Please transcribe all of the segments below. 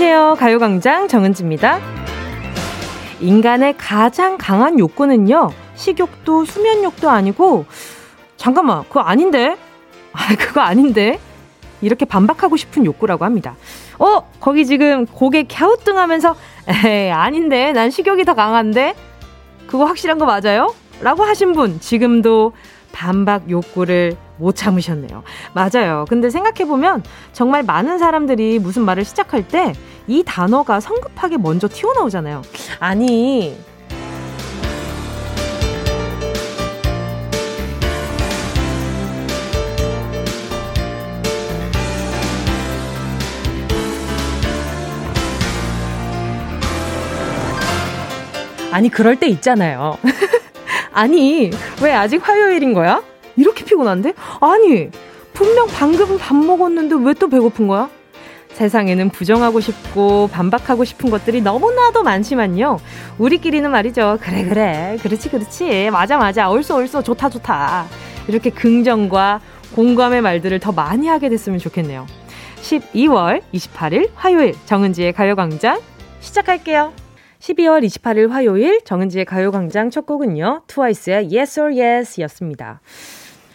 안녕하세요. 가요광장 정은지입니다. 인간의 가장 강한 욕구는요, 식욕도 수면욕도 아니고, 잠깐만, 그거 아닌데? 아, 그거 아닌데? 이렇게 반박하고 싶은 욕구라고 합니다. 어, 거기 지금 고개 갸우뚱 하면서, 에이, 아닌데, 난 식욕이 더 강한데? 그거 확실한 거 맞아요? 라고 하신 분, 지금도 반박 욕구를 못 참으셨네요. 맞아요. 근데 생각해보면 정말 많은 사람들이 무슨 말을 시작할 때 이 단어가 성급하게 먼저 튀어나오잖아요. 아니, 아니, 그럴 때 있잖아요. 아니, 왜 아직 화요일인 거야? 이렇게 피곤한데? 아니, 분명 방금 밥 먹었는데 왜 또 배고픈 거야? 세상에는 부정하고 싶고 반박하고 싶은 것들이 너무나도 많지만요. 우리끼리는 말이죠. 그래, 그래. 그렇지, 그렇지. 맞아, 맞아. 옳소, 옳소. 좋다, 좋다. 이렇게 긍정과 공감의 말들을 더 많이 하게 됐으면 좋겠네요. 12월 28일 화요일 정은지의 가요광장 시작할게요. 12월 28일 화요일 정은지의 가요광장 첫 곡은요. 트와이스의 Yes or Yes 였습니다.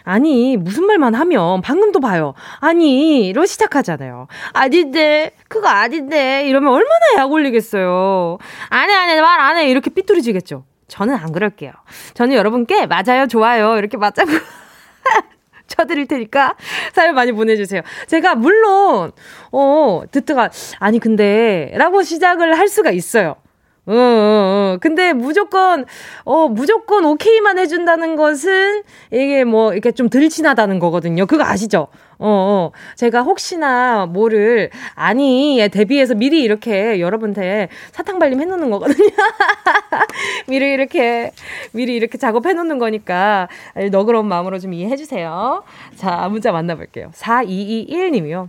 아니, 무슨 말만 하면 방금도 봐요. 아니,로 시작하잖아요. 아닌데, 그거 아닌데, 이러면 얼마나 약 올리겠어요. 안 해, 안 해, 말 안 해. 이렇게 삐뚤어지겠죠. 저는 안 그럴게요. 저는 여러분께 맞아요, 좋아요. 이렇게 맞자고. 쳐드릴 테니까 사연 많이 보내주세요. 제가 물론, 어, 듣다가, 아니, 근데, 라고 시작을 할 수가 있어요. 어, 어, 어. 근데 무조건, 어, 무조건 오케이만 해준다는 것은 이게 뭐, 이렇게 좀 들친하다는 거거든요. 그거 아시죠? 어, 어. 제가 혹시나 뭐를, 아니, 대비해서 미리 이렇게 여러분한테 사탕 발림 해놓는 거거든요. 미리 이렇게, 미리 이렇게 작업해 놓는 거니까, 너그러운 마음으로 좀 이해해주세요. 자, 문자 만나볼게요. 4221님이요.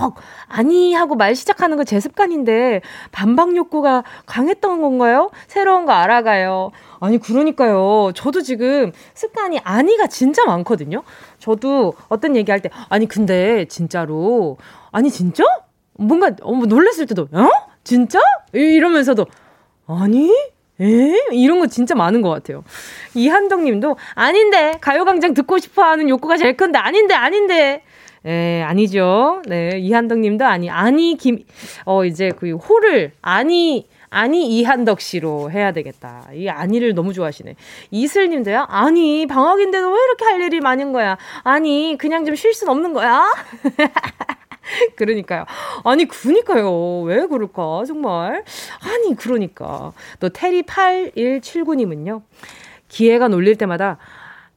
헉, 아니 하고 말 시작하는 거 제 습관인데 반박 욕구가 강했던 건가요? 새로운 거 알아가요. 아니 그러니까요. 저도 지금 습관이 아니가 진짜 많거든요. 저도 어떤 얘기할 때 아니 근데 진짜로 아니 진짜? 뭔가 어머 놀랬을 때도 어? 진짜? 이러면서도 아니 에? 이런 거 진짜 많은 것 같아요. 이한정 님도, 아닌데, 가요광장 듣고 싶어 하는 욕구가 제일 큰데, 아닌데, 아닌데. 예, 아니죠. 네, 이한덕 님도 아니, 아니, 김, 어, 이제 그 호를, 아니, 아니 이한덕 씨로 해야 되겠다. 이 아니를 너무 좋아하시네. 이슬 님도요? 아니, 방학인데도 왜 이렇게 할 일이 많은 거야? 아니, 그냥 좀 쉴 순 없는 거야? 그러니까요. 아니, 그니까요. 왜 그럴까, 정말. 아니, 그러니까. 또 테리 8179님은요. 기회가 놀릴 때마다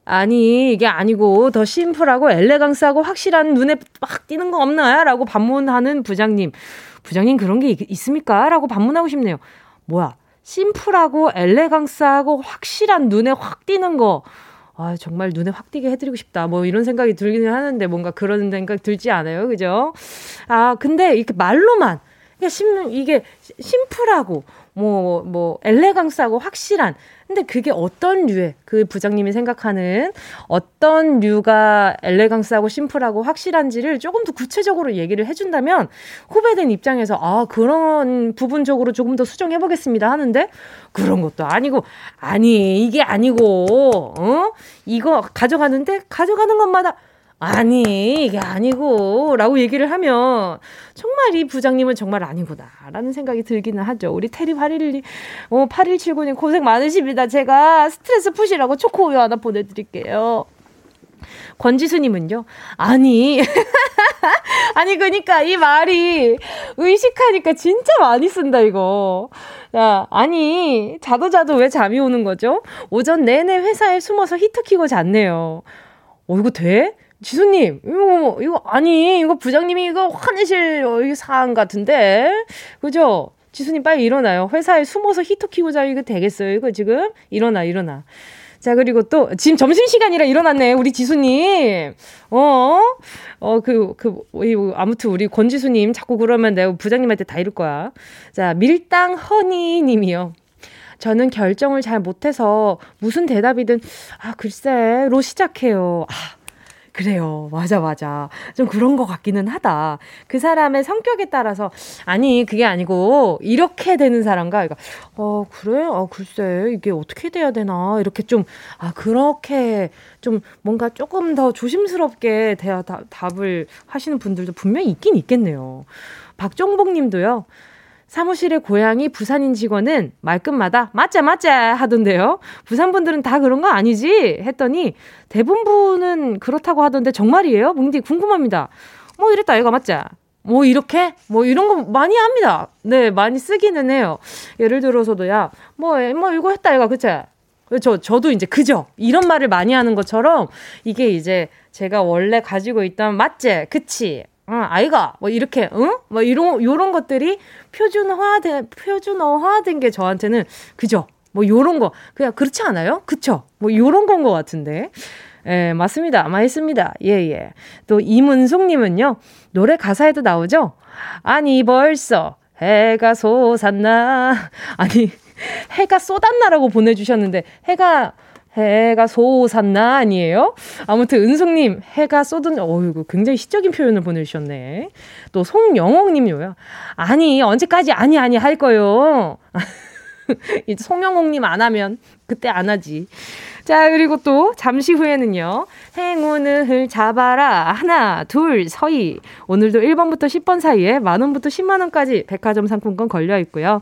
아니, 이게 아니고 더 심플하고 엘레강스하고 확실한 눈에 빡 띄는 거 없나요? 라고 반문하는 부장님. 부장님 그런 게 있, 습니까 라고 반문하고 싶네요. 뭐야? 심플하고 엘레강스하고 확실한 눈에 확 띄는 거. 아, 정말 눈에 확 띄게 해드리고 싶다. 뭐 이런 생각이 들기는 하는데 뭔가 그런 생각 들지 않아요? 그죠? 아, 근데 이렇게 말로만. 이게 심플하고 뭐, 뭐, 엘레강스하고 확실한. 근데 그게 어떤 류의, 그 부장님이 생각하는 어떤 류가 엘레강스하고 심플하고 확실한지를 조금 더 구체적으로 얘기를 해준다면 후배된 입장에서 아, 그런 부분적으로 조금 더 수정해보겠습니다 하는데 그런 것도 아니고, 아니, 이게 아니고, 어? 이거 가져가는데 가져가는 것마다 아니, 이게 아니고, 라고 얘기를 하면, 정말 이 부장님은 정말 아니구나, 라는 생각이 들기는 하죠. 우리 테리 812, 어, 8179님 고생 많으십니다. 제가 스트레스 푸시라고 초코우유 하나 보내드릴게요. 권지수님은요, 아니, 아니, 그니까 이 말이 의식하니까 진짜 많이 쓴다, 이거. 야, 아니, 자도 자도 왜 잠이 오는 거죠? 오전 내내 회사에 숨어서 히터 키고 잤네요. 어, 이거 돼? 지수님, 이거, 이거, 아니, 이거 부장님이 이거 화내실 사안 같은데? 그죠? 지수님 빨리 일어나요. 회사에 숨어서 히터 키고 자, 이거 되겠어요? 이거 지금? 일어나, 일어나. 자, 그리고 또, 지금 점심시간이라 일어났네, 우리 지수님. 어? 어, 그, 그, 아무튼 우리 권지수님 자꾸 그러면 내가 부장님한테 다 이럴 거야. 자, 밀당 허니 님이요. 저는 결정을 잘 못해서 무슨 대답이든, 아, 글쎄, 로 시작해요. 아, 그래요. 맞아, 맞아. 좀 그런 것 같기는 하다. 그 사람의 성격에 따라서, 아니, 그게 아니고, 이렇게 되는 사람과, 그러니까, 어, 그래? 어, 글쎄, 이게 어떻게 돼야 되나. 이렇게 좀, 아, 그렇게 좀 뭔가 조금 더 조심스럽게 대화, 다, 답을 하시는 분들도 분명히 있긴 있겠네요. 박종복 님도요. 사무실의 고향이 부산인 직원은 말끝마다 맞자 맞자 하던데요. 부산 분들은 다 그런 거 아니지? 했더니 대부분은 그렇다고 하던데 정말이에요? 뭉디 궁금합니다. 뭐 이랬다 얘가 맞자. 뭐 이렇게 뭐 이런 거 많이 합니다. 네 많이 쓰기는 해요. 예를 들어서도 야 뭐뭐 뭐 이거 했다 얘가 그치? 저 저도 이제 그죠 이런 말을 많이 하는 것처럼 이게 이제 제가 원래 가지고 있던 맞지 그치 응, 아이가 뭐 이렇게 응? 뭐 이런 요런 것들이 표준화된 표준어화된 게 저한테는 그죠? 뭐 요런 거 그냥 그렇지 않아요? 그쵸? 뭐 요런 건 것 같은데. 예, 맞습니다. 맛있습니다. 예, 예. 또 이문숙님은요, 노래 가사에도 나오죠? 아니, 벌써 해가 솟았나. 아니, 해가 쏟았나라고 보내주셨는데, 해가 해가 솟았나 아니에요? 아무튼 은숙님 해가 쏟은 어이구 굉장히 시적인 표현을 보내주셨네. 또 송영옥님요요. 아니 언제까지 아니 아니 할 거요. 이제 송영옥님 안 하면 그때 안 하지. 자, 그리고 또 잠시 후에는요. 행운을 잡아라. 하나, 둘, 서희. 오늘도 1번부터 10번 사이에 만원부터 10만원까지 백화점 상품권 걸려 있고요.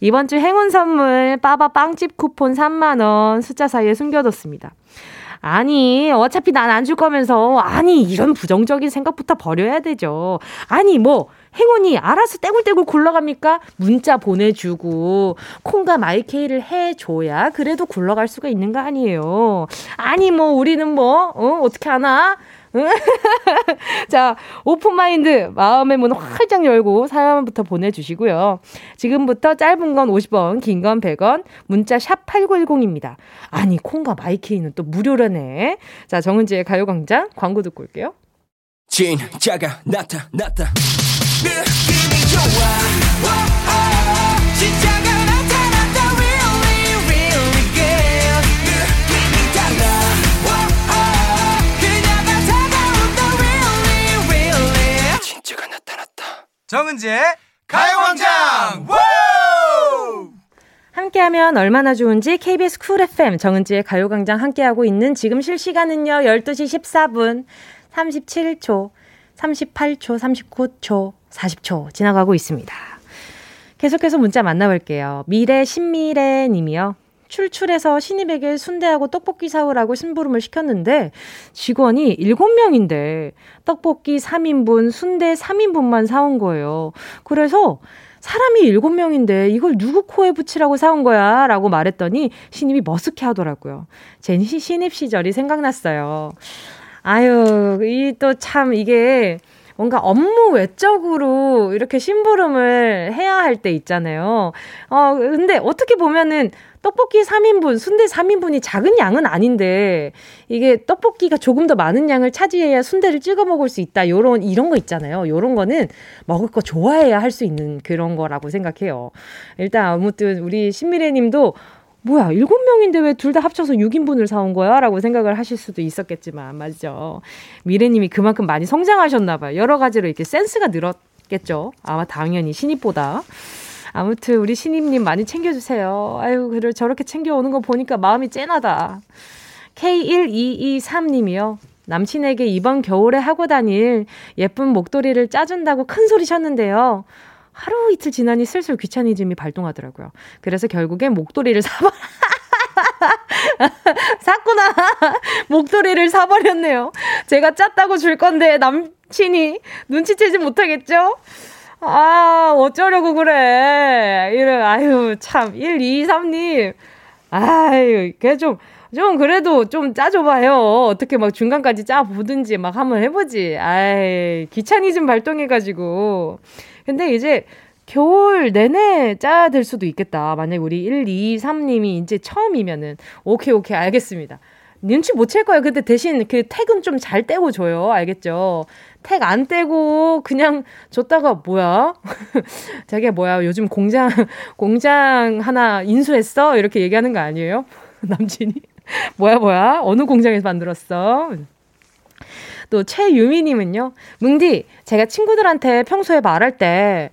이번 주 행운 선물 빠바 빵집 쿠폰 3만원 숫자 사이에 숨겨뒀습니다. 아니, 어차피 난 안 줄 거면서, 아니, 이런 부정적인 생각부터 버려야 되죠. 아니, 뭐, 행운이 알아서 떼굴떼굴 굴러갑니까? 문자 보내주고 콩과 마이케이를 해줘야 그래도 굴러갈 수가 있는 거 아니에요. 아니 뭐 우리는 뭐 어, 어떻게 하나? 자, open mind, 마음의 문 활짝 열고 사연부터 보내주시고요. 지금부터 짧은 건 50원, 긴 건 100원, 문자 샵 8910입니다. 아니, 콩과 마이케이는 또 무료라네. 자, 정은지의 가요광장 광고 듣고 올게요. 진짜가 나타났다. 느낌이 좋아 진짜 정은지의 가요광장 함께하면 얼마나 좋은지 KBS 쿨 FM 정은지의 가요광장 함께하고 있는 지금 실시간은요 12시 14분 37초 38초 39초 40초 지나가고 있습니다. 계속해서 문자 만나볼게요. 미래 신미래 님이요. 출출해서 신입에게 순대하고 떡볶이 사오라고 심부름을 시켰는데 직원이 7명인데 떡볶이 3인분, 순대 3인분만 사온 거예요. 그래서 사람이 7명인데 이걸 누구 코에 붙이라고 사온 거야? 라고 말했더니 신입이 머쓱해 하더라고요. 제 신입 시절이 생각났어요. 아유, 이 또 참 이게 뭔가 업무 외적으로 이렇게 심부름을 해야 할 때 있잖아요. 어, 근데 어떻게 보면은 떡볶이 3인분, 순대 3인분이 작은 양은 아닌데 이게 떡볶이가 조금 더 많은 양을 차지해야 순대를 찍어 먹을 수 있다. 요런 이런 거 있잖아요. 요런 거는 먹을 거 좋아해야 할 수 있는 그런 거라고 생각해요. 일단 아무튼 우리 신미래 님도 뭐야, 일곱 명인데 왜 둘 다 합쳐서 6인분을 사온 거야? 라고 생각을 하실 수도 있었겠지만, 맞죠. 미래님이 그만큼 많이 성장하셨나봐요. 여러 가지로 이렇게 센스가 늘었겠죠. 아마 당연히 신입보다. 아무튼 우리 신입님 많이 챙겨주세요. 아유, 그래 저렇게 챙겨오는 거 보니까 마음이 짠하다. K1223님이요. 남친에게 이번 겨울에 하고 다닐 예쁜 목도리를 짜준다고 큰 소리 쳤는데요. 하루 이틀 지나니 슬슬 귀차니즘이 발동하더라고요. 그래서 결국엔 목도리를 사버 샀구나. 목도리를 사버렸네요. 제가 짰다고 줄 건데 남친이 눈치채지 못하겠죠? 아, 어쩌려고 그래. 이래, 아유, 참. 1, 2, 3님. 아유, 걔 좀, 좀 그래도 좀 짜줘봐요. 어떻게 막 중간까지 짜보든지 막 한번 해보지. 아이, 귀차니즘 발동해가지고. 근데 이제 겨울 내내 짜야 될 수도 있겠다. 만약에 우리 1, 2, 3님이 이제 처음이면은. 오케이, 오케이, 알겠습니다. 눈치 못 챌 거예요. 근데 대신 그 택은 좀 잘 떼고 줘요. 알겠죠? 택 안 떼고 그냥 줬다가 뭐야? 자기가 뭐야? 요즘 공장, 공장 하나 인수했어? 이렇게 얘기하는 거 아니에요? 남친이? 뭐야, 뭐야? 어느 공장에서 만들었어? 또 최유미님은요. 뭉디, 제가 친구들한테 평소에 말할 때,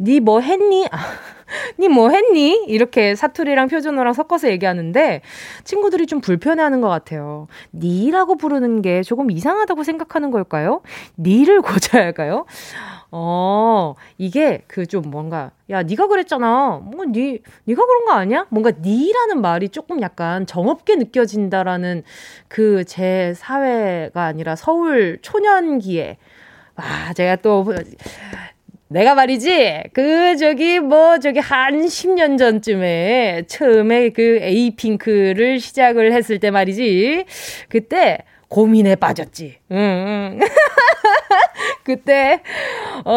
니 뭐 했니? 니뭐 했니? 이렇게 사투리랑 표준어랑 섞어서 얘기하는데 친구들이 좀 불편해하는 것 같아요. 니라고 부르는 게 조금 이상하다고 생각하는 걸까요? 니를 고쳐야 할까요? 어, 이게 그 좀 뭔가 야, 네가 그랬잖아. 뭔가 네 네가 그런 거 아니야? 뭔가 니라는 말이 조금 약간 정없게 느껴진다라는 그 제 사회가 아니라 서울 초년기에 와, 제가 또 내가 말이지, 그, 저기, 뭐, 저기, 한 10년 전쯤에, 처음에 그 에이핑크를 시작을 했을 때 말이지, 그때, 고민에 빠졌지. 응, 응. 그때, 어,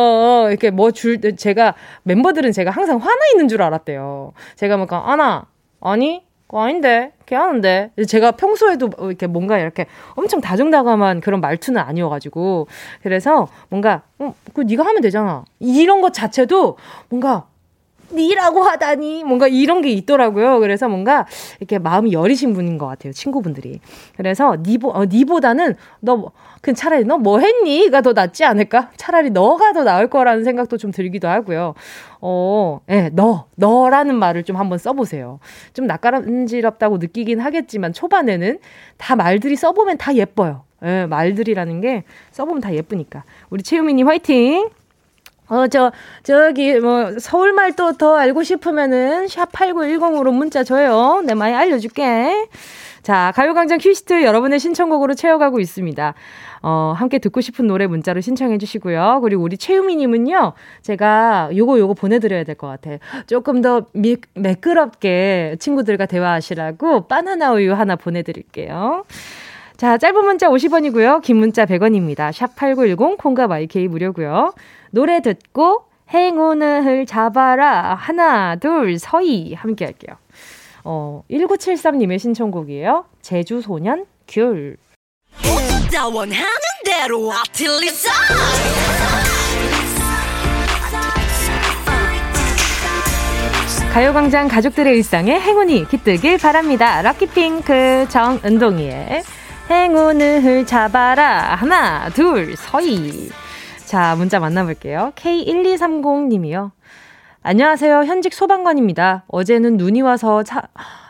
어, 이렇게 뭐 줄, 제가, 멤버들은 제가 항상 화나 있는 줄 알았대요. 제가 막, 아나, 아니, 아닌데, 걔 하는데. 제가 평소에도 이렇게 뭔가 이렇게 엄청 다정다감한 그런 말투는 아니어가지고. 그래서 뭔가, 어, 그 네가 하면 되잖아. 이런 것 자체도 뭔가, 니라고 하다니 뭔가 이런 게 있더라고요. 그래서 뭔가 이렇게 마음이 여리신 분인 것 같아요. 친구분들이. 그래서 니보 어, 니보다는 너그 차라리 너 뭐 했니?가 더 낫지 않을까? 차라리 너가 더 나을 거라는 생각도 좀 들기도 하고요. 어, 예, 네, 너, 너라는 말을 좀 한번 써보세요. 좀 낯가람지럽다고 느끼긴 하겠지만 초반에는 다 말들이 써보면 다 예뻐요. 예, 네, 말들이라는 게 써보면 다 예쁘니까. 우리 채우미님 화이팅! 어, 저, 저기, 뭐, 서울말 또 더 알고 싶으면은, 샵8910으로 문자 줘요. 내 많이 알려줄게. 자, 가요광장 퀴스트 여러분의 신청곡으로 채워가고 있습니다. 어, 함께 듣고 싶은 노래 문자로 신청해 주시고요. 그리고 우리 최유미님은요, 제가 요거 요거 보내드려야 될 것 같아요. 조금 더 미, 매끄럽게 친구들과 대화하시라고 바나나 우유 하나 보내드릴게요. 자, 짧은 문자 50원이고요. 긴 문자 100원입니다. 샵 8910, 콩과 마이케이 무료고요. 노래 듣고 행운을 잡아라. 하나, 둘, 서희. 함께 할게요. 어, 1973님의 신청곡이에요. 제주소년 귤. 가요광장 가족들의 일상에 행운이 깃들길 바랍니다. 럭키핑크 정은동이의 행운을 잡아라. 하나, 둘, 서희. 자, 문자 만나볼게요. K1230님이요. 안녕하세요. 현직 소방관입니다. 어제는 눈이 와서 차,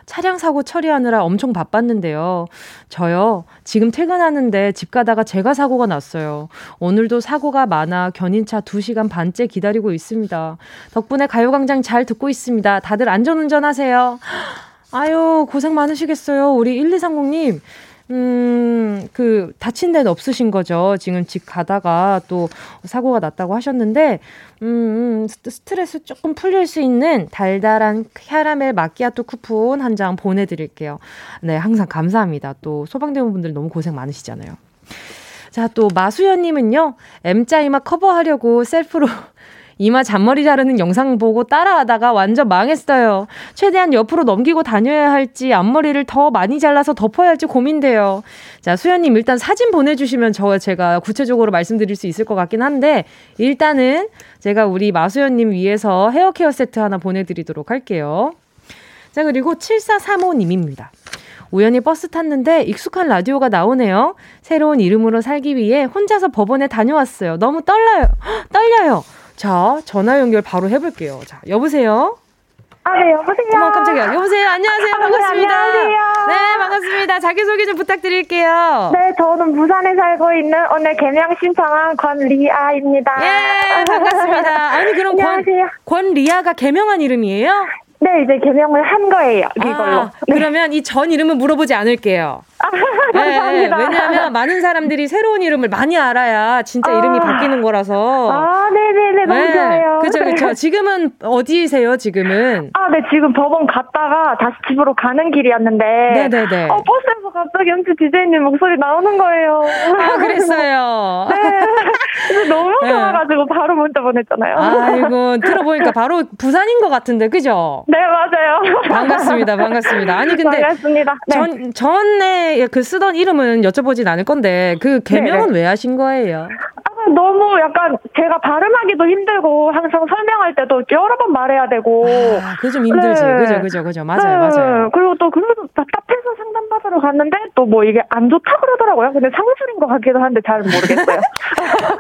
차량 사고 처리하느라 엄청 바빴는데요. 저요, 지금 퇴근하는데 집 가다가 제가 사고가 났어요. 오늘도 사고가 많아 견인차 2시간 반째 기다리고 있습니다. 덕분에 가요광장 잘 듣고 있습니다. 다들 안전운전 하세요. 아유, 고생 많으시겠어요. 우리 1230님. 음, 그, 다친 데는 없으신 거죠. 지금 집 가다가 또 사고가 났다고 하셨는데, 음, 음 스트레스 조금 풀릴 수 있는 달달한 캐러멜 마끼아토 쿠폰 한 장 보내드릴게요. 네, 항상 감사합니다. 또 소방대원분들 너무 고생 많으시잖아요. 자, 또 마수연님은요, M자 이마 커버하려고 셀프로 이마 잔머리 자르는 영상 보고 따라하다가 완전 망했어요. 최대한 옆으로 넘기고 다녀야 할지 앞머리를 더 많이 잘라서 덮어야 할지 고민돼요. 자, 수현님 일단 사진 보내주시면 저 제가 구체적으로 말씀드릴 수 있을 것 같긴 한데 일단은 제가 우리 마수현님 위해서 헤어 케어 세트 하나 보내드리도록 할게요. 자, 그리고 7435님입니다. 우연히 버스 탔는데 익숙한 라디오가 나오네요. 새로운 이름으로 살기 위해 혼자서 법원에 다녀왔어요. 너무 떨려요. 떨려요. 자, 전화 연결 바로 해볼게요. 자, 여보세요? 아, 네, 여보세요? 어머, 깜짝이야. 여보세요? 안녕하세요. 아, 반갑습니다. 네, 안녕하세요. 네, 반갑습니다. 자기소개 좀 부탁드릴게요. 네, 저는 부산에 살고 있는 오늘 개명 신청한 권리아입니다. 예, 반갑습니다. 아니, 그럼 안녕하세요. 권, 권리아가 개명한 이름이에요? 네, 이제 개명을 한 거예요. 이걸로. 아, 네. 그러면 이 전 이름은 물어보지 않을게요. 아. 네, 왜냐하면 많은 사람들이 새로운 이름을 많이 알아야 진짜 아, 이름이 바뀌는 거라서. 아, 네네네. 너무 네, 좋아요. 그죠, 그죠. 지금은 어디세요, 지금은? 아, 네, 지금 법원 갔다가 다시 집으로 가는 길이었는데. 네네네. 어, 버스에서 갑자기 MC 디제이님 목소리 나오는 거예요. 아, 그랬어요. 네. 너무 네. 좋아가지고 바로 문자 보냈잖아요. 아이고, 들어보니까 바로 부산인 것 같은데, 그죠? 네, 맞아요. 반갑습니다, 반갑습니다. 아니, 근데. 반갑습니다. 네. 전, 전에 그 쓰던 이름은 여쭤보진 않을 건데, 그 개명은 네네. 왜 하신 거예요? 아, 너무 약간 제가 발음하기도 힘들고 항상 설명할 때도 여러 번 말해야 되고. 아, 그좀 힘들지. 네. 그죠, 그죠, 그죠. 맞아요, 네. 맞아요. 그리고 또 그래도 답답해서 상담받으러 갔는데 또 뭐 이게 안 좋다 그러더라고요. 근데 상술인 것 같기도 한데 잘 모르겠어요.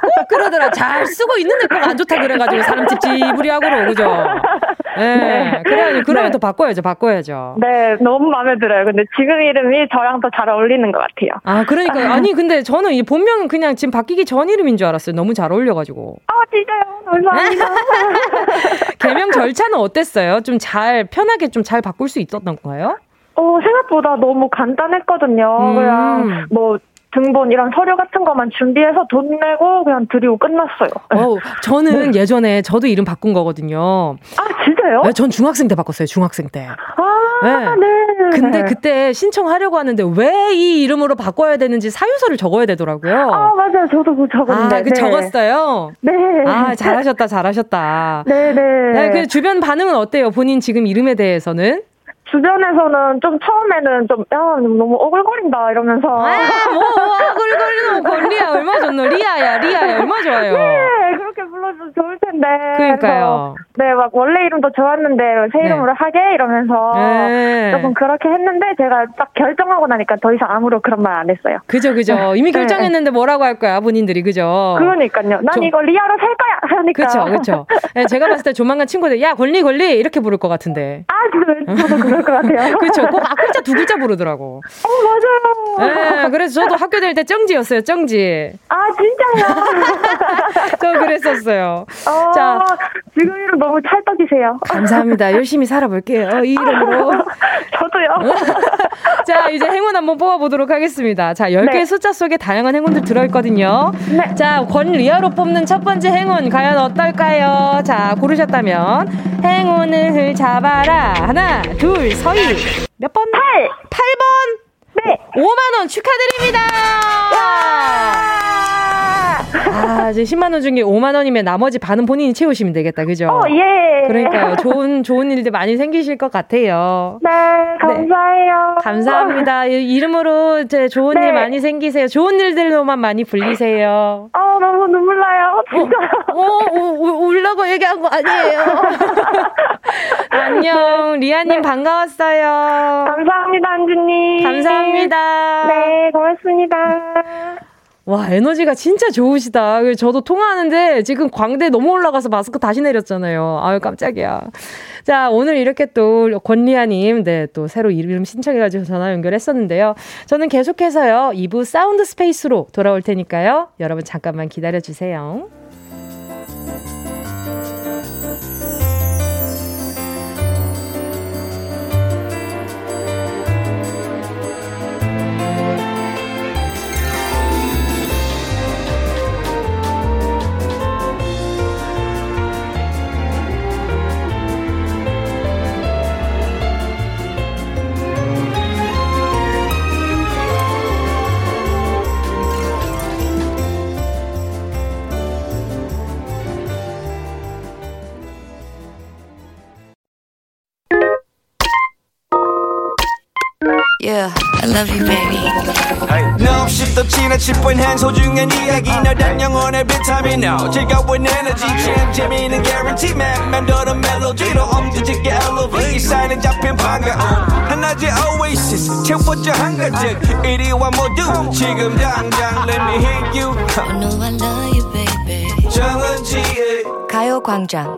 꼭 그러더라. 잘 쓰고 있는데 꼭 안 좋다 그래가지고 사람 찝찝부리하고로 그죠. 네. 네. 그래, 그러면 네. 또 바꿔야죠, 바꿔야죠. 네, 너무 마음에 들어요. 근데 지금 이름이 저랑 더 잘 어울리는 것 같아요. 아, 그러니까요. 아니, 근데 저는 이 본명은 그냥 지금 바뀌기 전 이름인 줄 알았어요. 너무 잘 어울려가지고. 아, 진짜요? 감사합니다. 개명 절차는 어땠어요? 좀 잘, 편하게 좀 잘 바꿀 수 있었던 건가요? 어, 생각보다 너무 간단했거든요. 음. 그냥, 뭐, 등본 이런 서류 같은 것만 준비해서 돈 내고 그냥 드리고 끝났어요. 어, 저는 네. 예전에 저도 이름 바꾼 거거든요. 아 진짜요? 네, 전 중학생 때 바꿨어요. 중학생 때. 아 네. 네. 근데 그때 신청하려고 하는데 왜 이 이름으로 바꿔야 되는지 사유서를 적어야 되더라고요. 아 맞아요. 저도 그 적었는데. 아, 그 네. 적었어요. 네. 아 잘하셨다, 잘하셨다. 네네. 네. 네, 그 주변 반응은 어때요? 본인 지금 이름에 대해서는? 주변에서는 좀 처음에는 좀, 야, 너무 오글거린다, 이러면서. 아, 뭐, 오글거리는 권리야. 얼마 좋노? 리아야, 리아야. 얼마 좋아요. 네, 그렇게 불러줘도 좋을 텐데. 그러니까요. 네, 막 원래 이름도 좋았는데 새 네. 이름으로 네. 하게? 이러면서. 네. 조금 그렇게 했는데 제가 딱 결정하고 나니까 더 이상 아무로 그런 말 안 했어요. 그죠, 그죠. 네. 이미 결정했는데 뭐라고 할 거야, 본인들이. 그죠? 그러니까요. 난 저... 이거 리아로 살 거야! 하니까. 그쵸, 그쵸. 네, 제가 봤을 때 조만간 친구들, 야, 권리, 권리! 이렇게 부를 것 같은데. 아, 그, 저도 그럴 것 같아요. 그렇죠. 꼭 앞글자 두 글자 부르더라고. 어, 맞아요. 네, 그래서 저도 학교 다닐 때 정지였어요, 정지. 아, 진짜요? 저 그랬었어요. 어, 자. 지금 이름 너무 찰떡이세요. 감사합니다. 열심히 살아볼게요. 이 이름으로. 저도요. 자, 이제 행운 한번 뽑아보도록 하겠습니다. 자, 10개의 네. 숫자 속에 다양한 행운들 들어있거든요. 네. 자, 권리아로 뽑는 첫 번째 행운, 과연 어떨까요? 자, 고르셨다면, 행운을 잡아라. 하나, 둘, 서희. 몇 번? 8! 8번! 네. 5만원 축하드립니다! 아, 이제 10만 원 중에 5만 원이면 나머지 반은 본인이 채우시면 되겠다. 그죠? 어, 예. 그러니까요. 좋은, 좋은 일들 많이 생기실 것 같아요. 네, 감사해요. 네. 감사합니다. 이름으로 이제 좋은 네. 일 많이 생기세요. 좋은 일들로만 많이 불리세요. 어, 너무 눈물 나요. 진짜. 어, 어, 어 울라고 얘기한 거 아니에요. 안녕. 리아 님 네. 반가웠어요. 감사합니다, 안주님. 감사합니다. 네, 고맙습니다. 와, 에너지가 진짜 좋으시다. 저도 통화하는데 지금 광대 너무 올라가서 마스크 다시 내렸잖아요. 아유, 깜짝이야. 자, 오늘 이렇게 또 권리아님, 네, 또 새로 이름 신청해가지고 전화 연결했었는데요. 저는 계속해서요, 2부 사운드 스페이스로 돌아올 테니까요. 여러분 잠깐만 기다려주세요. Love you, baby. No, 없이 또 지나칠 뻔한 소중한 이야기. 너란 영혼의 비타민 No 즐거운 에너지. 참 재미있는 guarantee man. 맘대로 멜로디로 엄지짓게 elevate. 사인에 잡힌 반가움 하나의 oasis. 채워져 한가득 이리와 모두. 지금 당장 let me hit you. I know I love you, baby. 정은지의 가요광장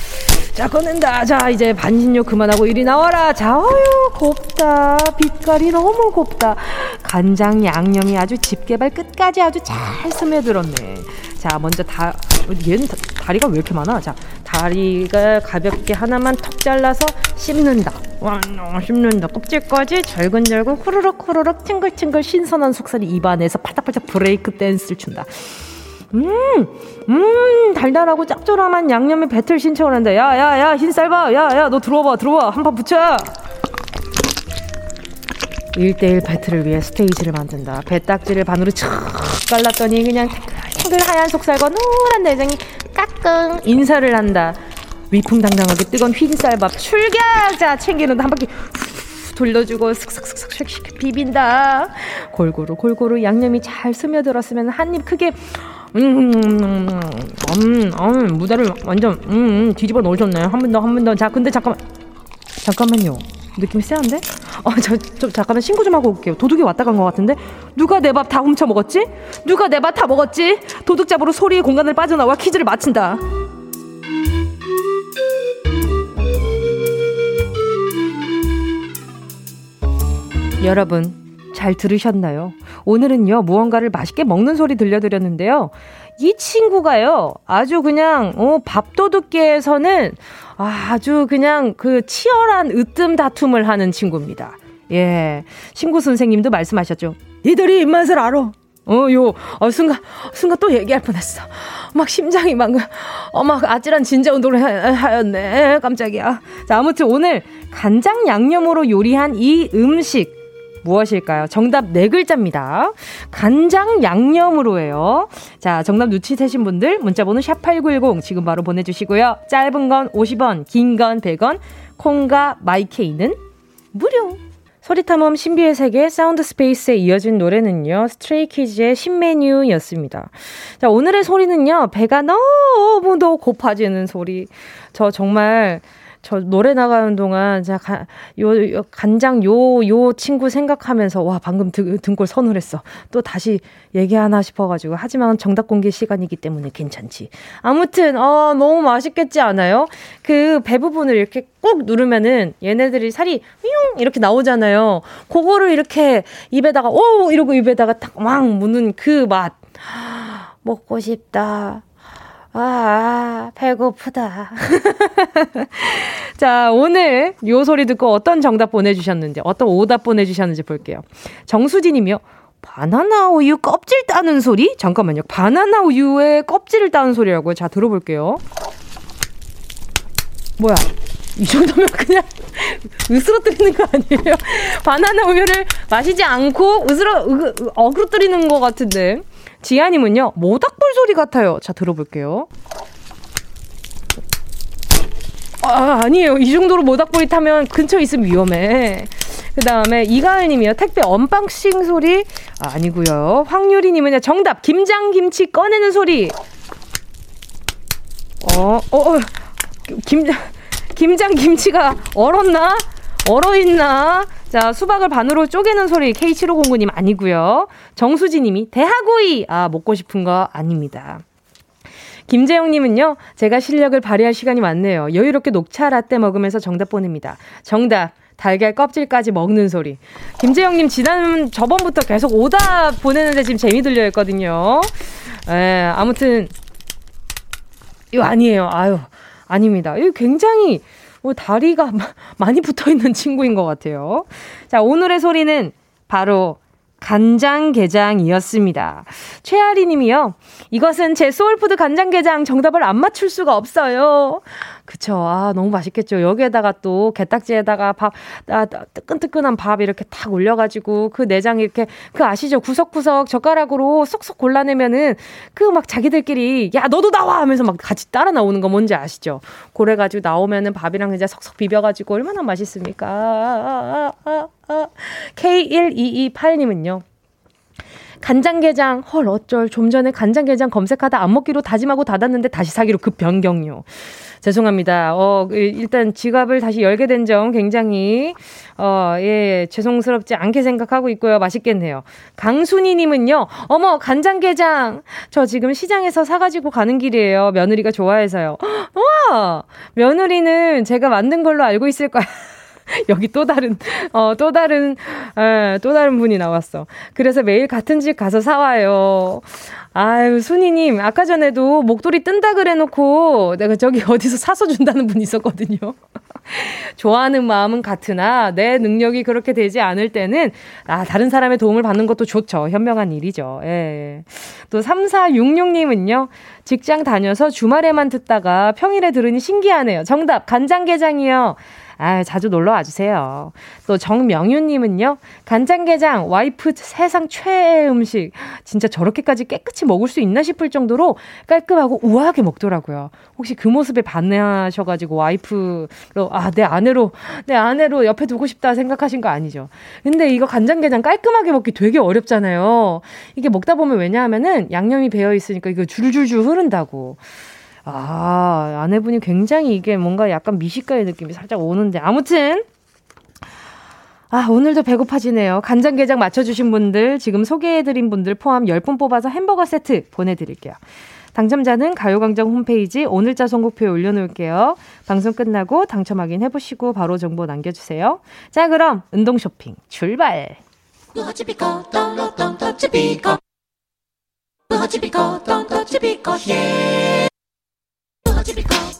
자 꺼낸다 자 이제 반신욕 그만하고 이리 나와라 자 어휴 곱다 빛깔이 너무 곱다 간장 양념이 아주 집게발 끝까지 아주 잘 스며들었네 자 먼저 다 얘는 다, 리가 왜 이렇게 많아 자 다리가 가볍게 하나만 턱 잘라서 씹는다. 와, 씹는다. 껍질까지 절근절근 후루룩 후루룩 팅글팅글 신선한 속살이 입안에서 팔딱팔딱 브레이크 댄스를 춘다. 음, 음, 달달하고 짭조름한 양념에 배틀 신청을 한다. 야, 야, 야, 흰쌀밥. 야, 야, 너 들어와봐, 들어와. 한 판 붙여. 1대1 배틀을 위해 스테이지를 만든다. 배딱지를 반으로 촥 갈랐더니 그냥 탱글 하얀 속살과 노란 내장이 까꿍 인사를 한다. 위풍당당하게 뜨거운 흰쌀밥 출격! 자, 챙기는 한 바퀴 돌려주고 슥슥슥슥 비빈다. 골고루 골고루 양념이 잘 스며들었으면 한 입 크게 음, 음, 음, 음, 무다를 완전 음, 뒤집어 놓으셨네. 한번 더, 한 번 더. 자, 근데 잠깐만, 잠깐만요. 느낌이 세한데? 어, 저, 저, 잠깐만 신고 좀 하고 올게요. 도둑이 왔다 간 것 같은데? 누가 내 밥 다 훔쳐 먹었지? 누가 내 밥 다 먹었지? 도둑 잡으러 소리의 공간을 빠져나와 퀴즈를 마친다. 여러분, 잘 들으셨나요? 오늘은요, 무언가를 맛있게 먹는 소리 들려드렸는데요. 이 친구가요, 아주 그냥, 어, 밥도둑계에서는 아주 그냥 그 치열한 으뜸 다툼을 하는 친구입니다. 예. 신구 선생님도 말씀하셨죠. 이들이 입맛을 알아. 어, 요, 어, 순간, 순간 또 얘기할 뻔 했어. 막 심장이 막, 어, 막 아찔한 진자 운동을 하, 였네 깜짝이야. 자, 아무튼 오늘 간장 양념으로 요리한 이 음식. 무엇일까요? 정답 네 글자입니다. 간장 양념으로예요. 자, 정답 눈치채신 분들 문자 번호 샵8910 지금 바로 보내 주시고요. 짧은 건 50원, 긴 건 100원, 콩과 마이케이는 무료. 소리탐험 신비의 세계 사운드 스페이스에 이어진 노래는요, 스트레이키즈의 신메뉴였습니다. 자, 오늘의 소리는요, 배가 너무 더 고파지는 소리. 저 정말 저 노래 나가는 동안 자 가, 요, 요 간장 요요 친구 생각하면서 와 방금 등, 등골 서늘했어. 또 다시 얘기하나 싶어가지고 하지만 정답 공개 시간이기 때문에 괜찮지. 아무튼 어 너무 맛있겠지 않아요? 그 배 부분을 이렇게 꾹 누르면은 얘네들이 살이 휘용 이렇게 나오잖아요. 그거를 이렇게 입에다가 오 이러고 입에다가 탁막 무는 그 맛. 먹고 싶다. 아, 배고프다. 자, 오늘 요 소리 듣고 어떤 정답 보내주셨는지, 어떤 오답 보내주셨는지 볼게요. 정수진님이요. 바나나 우유 껍질 따는 소리? 잠깐만요. 바나나 우유의 껍질을 따는 소리라고요. 자, 들어볼게요. 뭐야? 이 정도면 그냥 으스러뜨리는 거 아니에요? 바나나 우유를 마시지 않고 으스러, 어그러뜨리는 것 같은데. 지아님은요, 모닥불 소리 같아요. 자, 들어볼게요. 아, 아니에요. 이 정도로 모닥불이 타면 근처에 있으면 위험해. 그 다음에 이가을님이요. 택배 unboxing 소리? 아, 아니고요. 황유리님은요. 정답. 김장김치 꺼내는 소리. 어, 어, 어. 김, 김장김치가 얼었나? 얼어있나? 자, 수박을 반으로 쪼개는 소리 K7509님 아니고요. 정수지님이 대하구이! 아, 먹고 싶은 거 아닙니다. 김재영님은요, 제가 실력을 발휘할 시간이 많네요. 여유롭게 녹차 라떼 먹으면서 정답 보냅니다. 정답. 달걀 껍질까지 먹는 소리. 김재영님, 지난, 저번부터 계속 오다 보내는데 지금 재미 들려 했거든요. 에, 아무튼, 이거 아니에요. 아유, 아닙니다. 이거 굉장히, 뭐 다리가 많이 붙어 있는 친구인 것 같아요. 자, 오늘의 소리는 바로 간장게장이었습니다. 최아리 님이요. 이것은 제 soul food 간장게장 정답을 안 맞출 수가 없어요. 그쵸. 아, 너무 맛있겠죠. 여기에다가 또 게딱지에다가 밥, 아, 뜨끈뜨끈한 밥 이렇게 탁 올려가지고 그 내장 이렇게 그 아시죠? 구석구석 젓가락으로 쏙쏙 골라내면은 그 막 자기들끼리 야, 너도 나와! 하면서 막 같이 따라 나오는 거 뭔지 아시죠? 그래가지고 나오면은 밥이랑 이제 석석 비벼가지고 얼마나 맛있습니까? 아, 아, 아, K1228님은요. 간장게장, 헐, 어쩔. 좀 전에 간장게장 검색하다 안 먹기로 다짐하고 닫았는데 다시 사기로 급 변경요. 죄송합니다. 어, 그 일단 지갑을 다시 열게 된 점 굉장히, 어, 예, 죄송스럽지 않게 생각하고 있고요. 맛있겠네요. 강순이님은요, 어머, 간장게장. 저 지금 시장에서 사가지고 가는 길이에요. 며느리가 좋아해서요. 와! 며느리는 제가 만든 걸로 알고 있을 거야. 여기 또 다른, 어, 또 다른, 에, 또 다른 분이 나왔어. 그래서 매일 같은 집 가서 사와요. 아유, 순이님, 아까 전에도 목도리 뜬다 그래 놓고 내가 저기 어디서 사서 준다는 분 있었거든요. 좋아하는 마음은 같으나 내 능력이 그렇게 되지 않을 때는 아, 다른 사람의 도움을 받는 것도 좋죠. 현명한 일이죠. 예. 또 3466님은요. 직장 다녀서 주말에만 듣다가 평일에 들으니 신기하네요. 정답, 간장게장이요. 아, 자주 놀러 와주세요. 또 정명윤님은요, 간장게장, 와이프 세상 최애 음식. 진짜 저렇게까지 깨끗이 먹을 수 있나 싶을 정도로 깔끔하고 우아하게 먹더라고요. 혹시 그 모습에 반해하셔가지고 와이프로, 아, 내 아내로, 내 아내로 옆에 두고 싶다 생각하신 거 아니죠? 근데 이거 간장게장 깔끔하게 먹기 되게 어렵잖아요. 이게 먹다 보면 왜냐하면은 양념이 배어 있으니까 이거 줄줄줄 흐른다고. 아, 아내분이 굉장히 이게 뭔가 약간 미식가의 느낌이 살짝 오는데. 아무튼, 아, 오늘도 배고파지네요. 간장게장 맞춰주신 분들, 지금 소개해드린 분들 포함 10분 뽑아서 햄버거 세트 보내드릴게요. 당첨자는 가요광장 홈페이지 오늘자 선곡표에 올려놓을게요. 방송 끝나고 당첨 확인해보시고 바로 정보 남겨주세요. 자, 그럼 운동 쇼핑 출발!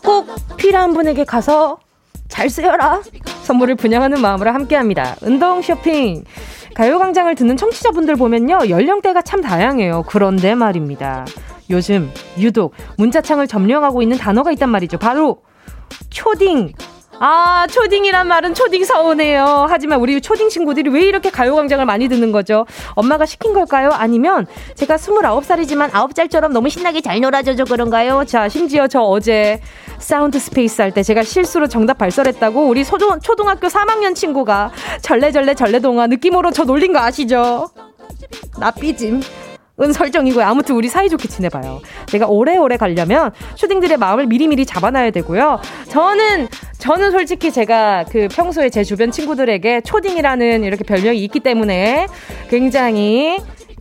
꼭 필요한 분에게 가서 잘 쓰여라. 선물을 분양하는 마음으로 함께합니다. 운동 쇼핑. 가요광장을 듣는 청취자분들 보면요. 연령대가 참 다양해요. 그런데 말입니다. 요즘 유독 문자창을 점령하고 있는 단어가 있단 말이죠. 바로 초딩. 아, 초딩이란 말은 초딩 서운해요. 하지만 우리 초딩 친구들이 왜 이렇게 가요광장을 많이 듣는 거죠? 엄마가 시킨 걸까요? 아니면 제가 29살이지만 9살처럼 너무 신나게 잘 놀아줘서 그런가요? 자, 심지어 저 어제 사운드 스페이스 할 때 제가 실수로 정답 발설했다고 우리 소중, 초등학교 3학년 친구가 절레절레 절레동화 느낌으로 저 놀린 거 아시죠? 나 삐짐. 은 설정이고요. 아무튼 우리 사이좋게 지내봐요. 내가 오래오래 가려면 슈딩들의 마음을 미리미리 잡아놔야 되고요. 저는 저는 솔직히 제가 그 평소에 제 주변 친구들에게 초딩이라는 이렇게 별명이 있기 때문에 굉장히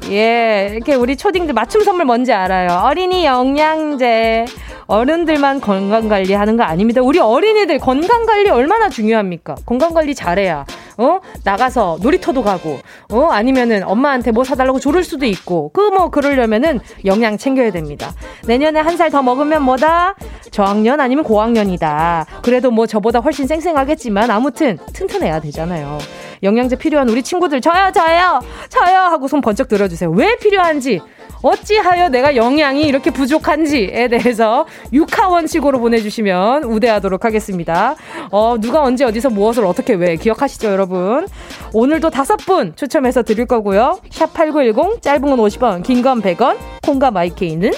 예, 이렇게 우리 초딩들 맞춤 선물 뭔지 알아요. 어린이 영양제. 어른들만 건강 관리하는 거 아닙니다. 우리 어린이들 건강 관리 얼마나 중요합니까? 건강 관리 잘해야 어 나가서 놀이터도 가고 어 아니면은 엄마한테 뭐 사달라고 조를 수도 있고 그 뭐 그러려면은 영양 챙겨야 됩니다. 내년에 한 살 더 먹으면 뭐다 저학년 아니면 고학년이다. 그래도 뭐 저보다 훨씬 쌩쌩하겠지만 아무튼 튼튼해야 되잖아요. 영양제 필요한 우리 친구들 저요 저요 저요 하고 손 번쩍 들어주세요. 왜 필요한지 어찌하여 내가 영양이 이렇게 부족한지에 대해서 육하 원칙으로 보내주시면 우대하도록 하겠습니다. 어, 누가 언제 어디서 무엇을 어떻게 왜 기억하시죠, 여러분? 오늘도 다섯 분 추첨해서 드릴 거고요. 샵 8910, 짧은 건 50원, 긴 건 100원, 콩과 마이케이는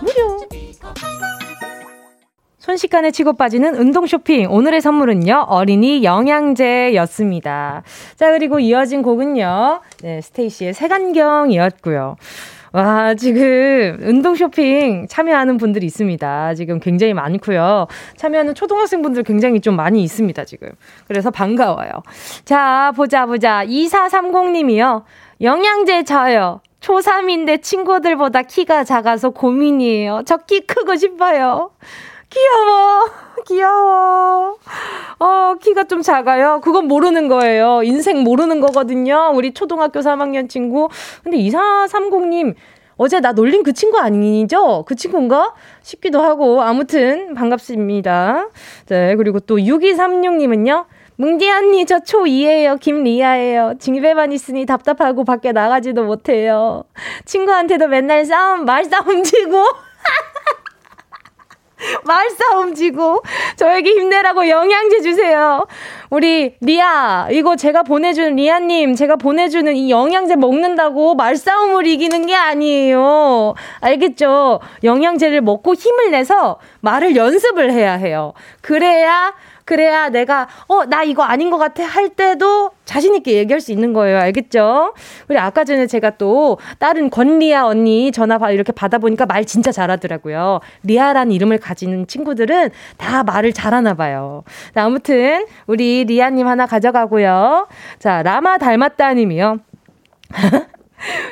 무료. 순식간에 치고 빠지는 운동 쇼핑. 오늘의 선물은요, 어린이 영양제였습니다. 자, 그리고 이어진 곡은요, 네, 스테이시의 색안경이었고요. 와, 지금 운동 쇼핑 참여하는 분들이 있습니다. 지금 굉장히 많고요. 참여하는 초등학생 분들 굉장히 좀 많이 있습니다, 지금. 그래서 반가워요. 자, 보자, 보자. 2430님이요. 영양제 저요. 초3인데 친구들보다 키가 작아서 고민이에요. 저 키 크고 싶어요. 귀여워. 귀여워. 어, 키가 좀 작아요. 그건 모르는 거예요. 인생 모르는 거거든요. 우리 초등학교 3학년 친구. 근데 2430님, 어제 나 놀린 그 친구 아니죠? 그 친구인가? 싶기도 하고. 아무튼, 반갑습니다. 네, 그리고 또 6236님은요. 뭉디 언니, 저 초2예요. 김리아예요. 징배만 있으니 답답하고 밖에 나가지도 못해요. 친구한테도 맨날 싸움, 말싸움 지고. 말싸움 지고 저에게 힘내라고 영양제 주세요. 우리 리아 이거 제가 보내준 리아님 제가 보내주는 이 영양제 먹는다고 말싸움을 이기는 게 아니에요. 알겠죠? 영양제를 먹고 힘을 내서 말을 연습을 해야 해요. 그래야 그래야 내가 어 나 이거 아닌 것 같아 할 때도 자신 있게 얘기할 수 있는 거예요. 알겠죠? 우리 아까 전에 제가 또 다른 권리아 언니 전화 이렇게 받아보니까 말 진짜 잘하더라고요. 리아라는 이름을 가지는 친구들은 다 말을 잘하나 봐요. 아무튼 우리 리아님 하나 가져가고요. 자 라마 닮았다님이요.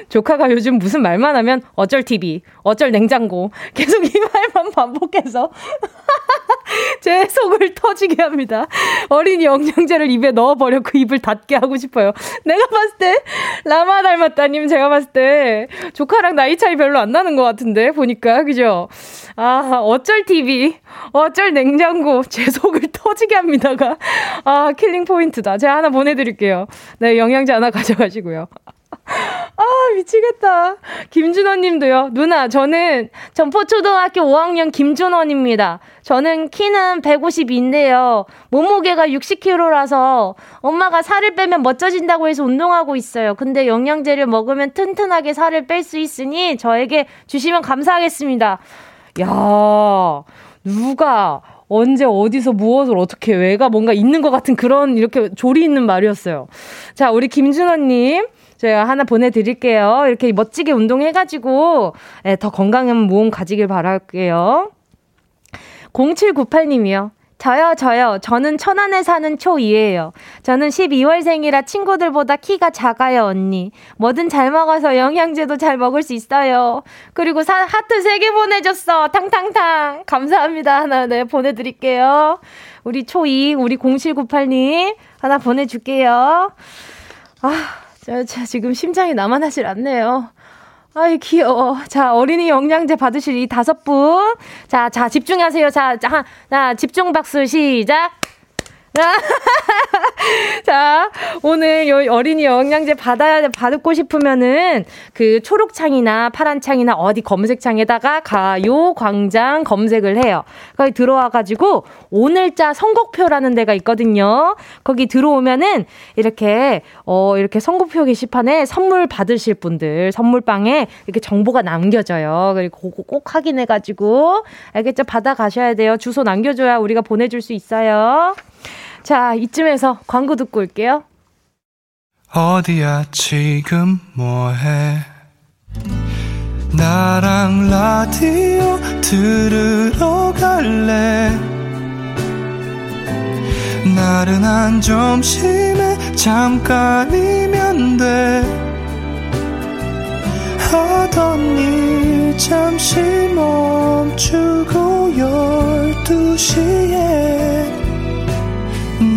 조카가 요즘 무슨 말만 하면 어쩔 TV, 어쩔 냉장고 계속 이 말만 반복해서 제 속을 터지게 합니다. 어린이 영양제를 입에 넣어버렸고 입을 닫게 하고 싶어요. 내가 봤을 때 라마 닮았다님 제가 봤을 때 조카랑 나이 차이 별로 안 나는 것 같은데 보니까 그죠? 아 어쩔 TV, 어쩔 냉장고 제 속을 터지게 합니다가 아 killing point다. 제가 하나 보내드릴게요. 네 영양제 하나 가져가시고요. 아, 미치겠다. 김준원 님도요. 누나, 저는 전포초등학교 5학년 김준원입니다. 저는 키는 152인데요. 몸무게가 60kg라서 엄마가 살을 빼면 멋져진다고 해서 운동하고 있어요. 근데 영양제를 먹으면 튼튼하게 살을 뺄 수 있으니 저에게 주시면 감사하겠습니다. 야, 누가 언제 어디서 무엇을 어떻게 왜가 뭔가 있는 것 같은 그런 이렇게 조리 있는 말이었어요. 자, 우리 김준호님. 제가 하나 보내드릴게요. 이렇게 멋지게 운동해가지고 네, 더 건강한 몸 가지길 바랄게요. 0798님이요. 저요, 저요. 저는 천안에 사는 초2예요. 저는 12월생이라 친구들보다 키가 작아요, 언니. 뭐든 잘 먹어서 영양제도 잘 먹을 수 있어요. 그리고 사, 하트 3개 보내줬어. 탕탕탕. 감사합니다. 하나, 네, 보내드릴게요. 우리 초2, 우리 0798님. 하나 보내줄게요. 아, 자, 자, 지금 심장이 나만하질 않네요. 아이, 귀여워. 자, 어린이 영양제 받으실 이 다섯 분. 자, 자, 집중하세요. 자, 자, 자 집중 박수 시작. 자, 오늘 요 어린이 영양제 받아야, 받고 싶으면은 그 초록창이나 파란창이나 어디 검색창에다가 가요 광장 검색을 해요. 거기 들어와가지고 오늘자 선곡표라는 데가 있거든요. 거기 들어오면은 이렇게, 어, 이렇게 선곡표 게시판에 선물 받으실 분들, 선물방에 이렇게 정보가 남겨져요. 그리고 그거 꼭 확인해가지고, 알겠죠? 받아가셔야 돼요. 주소 남겨줘야 우리가 보내줄 수 있어요. 자, 이쯤에서 광고 듣고 올게요. 어디야 지금 뭐해? 나랑 라디오 들으러 갈래? 나른한 점심에 잠깐이면 돼. 하던 일 잠시 멈추고 열두 시에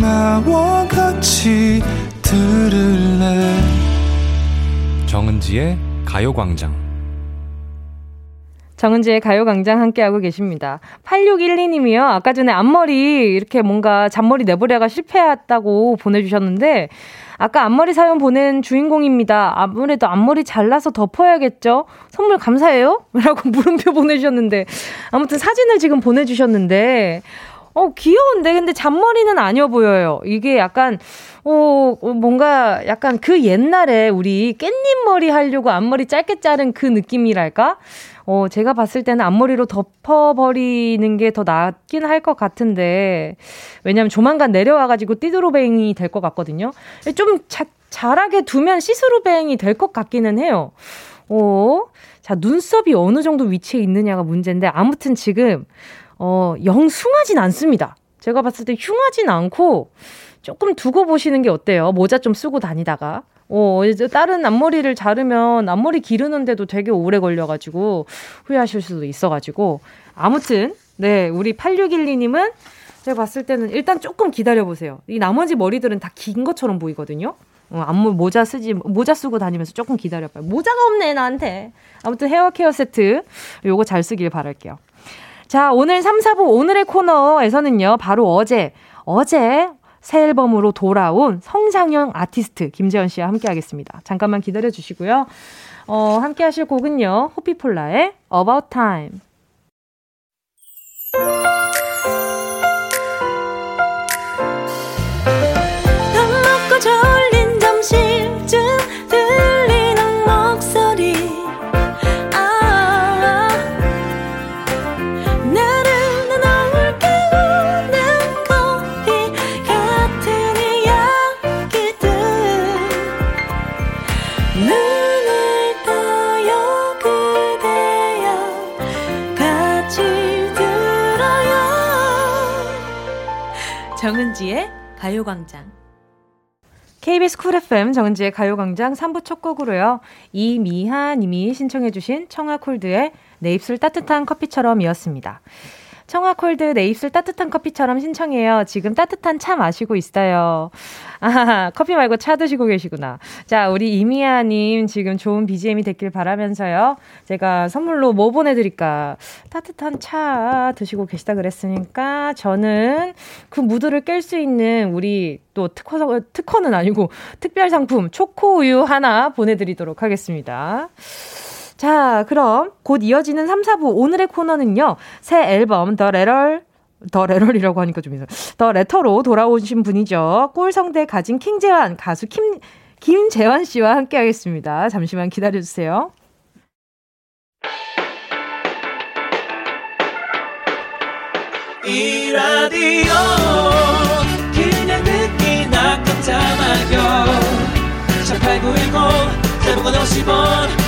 나와 같이 들을래 정은지의 가요광장 정은지의 가요광장 함께하고 계십니다. 8612님이요. 아까 전에 앞머리 이렇게 뭔가 잔머리 내보려가 실패했다고 보내주셨는데 아까 앞머리 사연 보낸 주인공입니다. 아무래도 앞머리 잘라서 덮어야겠죠? 선물 감사해요? 라고 물음표 보내주셨는데 아무튼 사진을 지금 보내주셨는데 어, 귀여운데? 근데 잔머리는 아니어 보여요. 이게 약간, 어, 뭔가 약간 그 옛날에 우리 깻잎 머리 하려고 앞머리 짧게 자른 그 느낌이랄까? 어, 제가 봤을 때는 앞머리로 덮어버리는 게 더 낫긴 할 것 같은데, 왜냐면 조만간 내려와가지고 see-through bang이 될 것 같거든요. 좀 자, 잘하게 두면 see-through bang이 될 것 같기는 해요. 어, 자, 눈썹이 어느 정도 위치에 있느냐가 문제인데, 아무튼 지금, 어, 영 숭하진 않습니다. 제가 봤을 때 흉하진 않고 조금 두고 보시는 게 어때요? 모자 좀 쓰고 다니다가. 어, 이제 다른 앞머리를 자르면 앞머리 기르는데도 되게 오래 걸려가지고 후회하실 수도 있어가지고. 아무튼, 네, 우리 8612님은 제가 봤을 때는 일단 조금 기다려보세요. 이 나머지 머리들은 다 긴 것처럼 보이거든요. 어, 앞머 모자 쓰지, 모자 쓰고 다니면서 조금 기다려봐요. 모자가 없네, 나한테. 아무튼 헤어 케어 세트, 요거 잘 쓰길 바랄게요. 자, 오늘 3, 4부 오늘의 코너에서는요, 바로 어제, 어제 새 앨범으로 돌아온 성장형 아티스트 김재현 씨와 함께 하겠습니다. 잠깐만 기다려 주시고요. 어, 함께 하실 곡은요, 호피폴라의 About Time. 정은지의 가요광장. KBS 쿨 FM 정은지의 가요광장 3부 첫 곡으로요. 이미하 님이 신청해주신 청하 콜드의 내 입술 따뜻한 커피처럼 이었습니다. 청하 콜드 내 입술 따뜻한 커피처럼 신청해요. 지금 따뜻한 차 마시고 있어요. 아, 커피 말고 차 드시고 계시구나. 자, 우리 이미아님 지금 좋은 BGM이 됐길 바라면서요. 제가 선물로 뭐 보내드릴까? 따뜻한 차 드시고 계시다 그랬으니까 저는 그 무드를 깰 수 있는 우리 또 특허, 특허는 아니고 특별 상품 초코 우유 하나 보내드리도록 하겠습니다. 자, 그럼 곧 이어지는 3, 4부 오늘의 코너는요. 새 앨범 더 레럴 더 레럴이라고 하니까 좀 이상. The Letter로 돌아오신 분이죠. 꿀성대 가진 킹재환 가수 김 김재환 씨와 함께 하겠습니다. 잠시만 기다려 주세요. 이 라디오 그냥 듣기나 깜짝마요 18910 대목원 50원